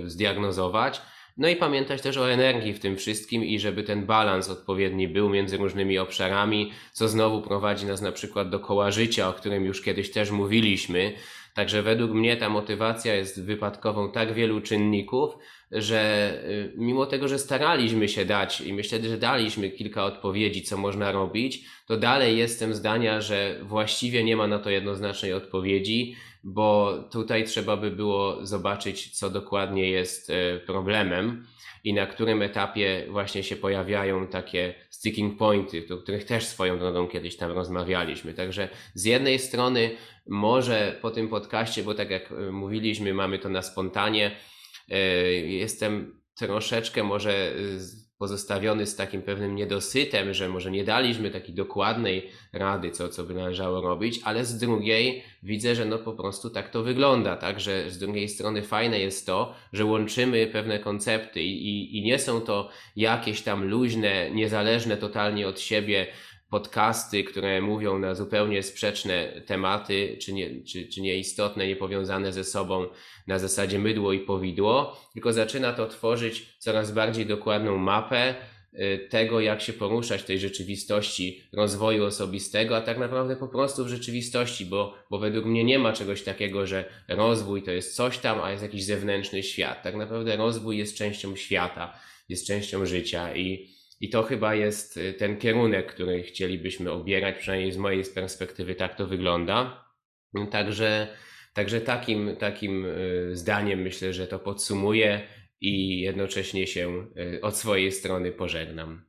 zdiagnozować. No i pamiętać też o energii w tym wszystkim i żeby ten balans odpowiedni był między różnymi obszarami, co znowu prowadzi nas na przykład do koła życia, o którym już kiedyś też mówiliśmy. Także według mnie ta motywacja jest wypadkową tak wielu czynników, że y, mimo tego, że staraliśmy się dać i myślę, że daliśmy kilka odpowiedzi, co można robić, to dalej jestem zdania, że właściwie nie ma na to jednoznacznej odpowiedzi bo tutaj trzeba by było zobaczyć, co dokładnie jest e, problemem i na którym etapie właśnie się pojawiają takie sticking pointy, o których też swoją drogą kiedyś tam rozmawialiśmy. Także z jednej strony może po tym podcaście, bo tak jak e, mówiliśmy, mamy to na spontanie, jestem troszeczkę może pozostawiony z takim pewnym niedosytem, że może nie daliśmy takiej dokładnej rady, co, co by należało robić, ale z drugiej widzę, że no po prostu tak to wygląda, tak, że z drugiej strony fajne jest to, że łączymy pewne koncepty i, i, i nie są to jakieś tam luźne, niezależne totalnie od siebie podcasty, które mówią na zupełnie sprzeczne tematy, czy, nie, czy, czy nieistotne, niepowiązane ze sobą na zasadzie mydło i powidło, tylko zaczyna to tworzyć coraz bardziej dokładną mapę y, tego, jak się poruszać w tej rzeczywistości rozwoju osobistego, a tak naprawdę po prostu w rzeczywistości, bo, bo według mnie nie ma czegoś takiego, że rozwój to jest coś tam, a jest jakiś zewnętrzny świat. Tak naprawdę rozwój jest częścią świata, jest częścią życia i i to chyba jest y, ten kierunek, który chcielibyśmy obierać, przynajmniej z mojej perspektywy tak to wygląda. Także, także takim, takim y, zdaniem myślę, że to podsumuję i jednocześnie się y, od swojej strony pożegnam.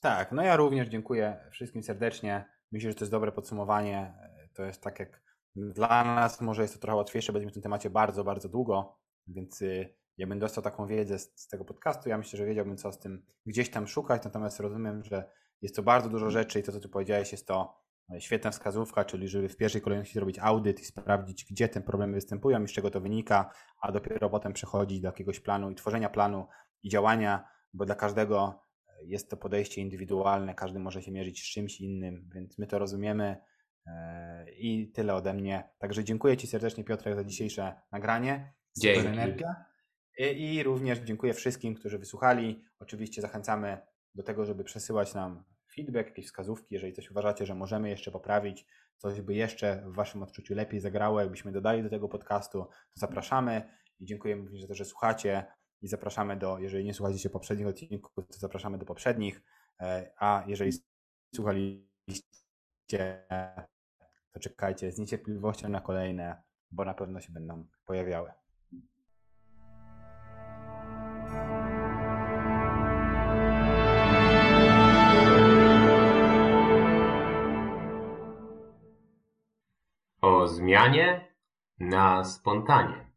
Tak, no ja również dziękuję wszystkim serdecznie. Myślę, że to jest dobre podsumowanie. To jest tak jak dla nas, może jest to trochę łatwiejsze, będziemy w tym temacie bardzo, bardzo długo, więc ja bym dostał taką wiedzę z, z, tego podcastu, ja myślę, że wiedziałbym, co z tym gdzieś tam szukać, natomiast rozumiem, że jest to bardzo dużo rzeczy i to, co ty powiedziałeś, jest to e, świetna wskazówka, czyli żeby w pierwszej kolejności zrobić audyt i sprawdzić, gdzie te problemy występują i z czego to wynika, a dopiero potem przechodzić do jakiegoś planu i tworzenia planu i działania, bo dla każdego e, jest to podejście indywidualne, każdy może się mierzyć z czymś innym, więc my to rozumiemy e, i tyle ode mnie. Także dziękuję Ci serdecznie Piotrek za dzisiejsze nagranie. Super energia. I również dziękuję wszystkim, którzy wysłuchali. Oczywiście zachęcamy do tego, żeby przesyłać nam feedback, jakieś wskazówki, jeżeli coś uważacie, że możemy jeszcze poprawić, coś by jeszcze w Waszym odczuciu lepiej zagrało, jakbyśmy dodali do tego podcastu, to zapraszamy i dziękujemy również za to, że słuchacie i zapraszamy do, jeżeli nie słuchaliście poprzednich odcinków, to zapraszamy do poprzednich, e, a jeżeli słuchaliście, to czekajcie z niecierpliwością na kolejne, bo na pewno się będą pojawiały. Zmianie na spontanie.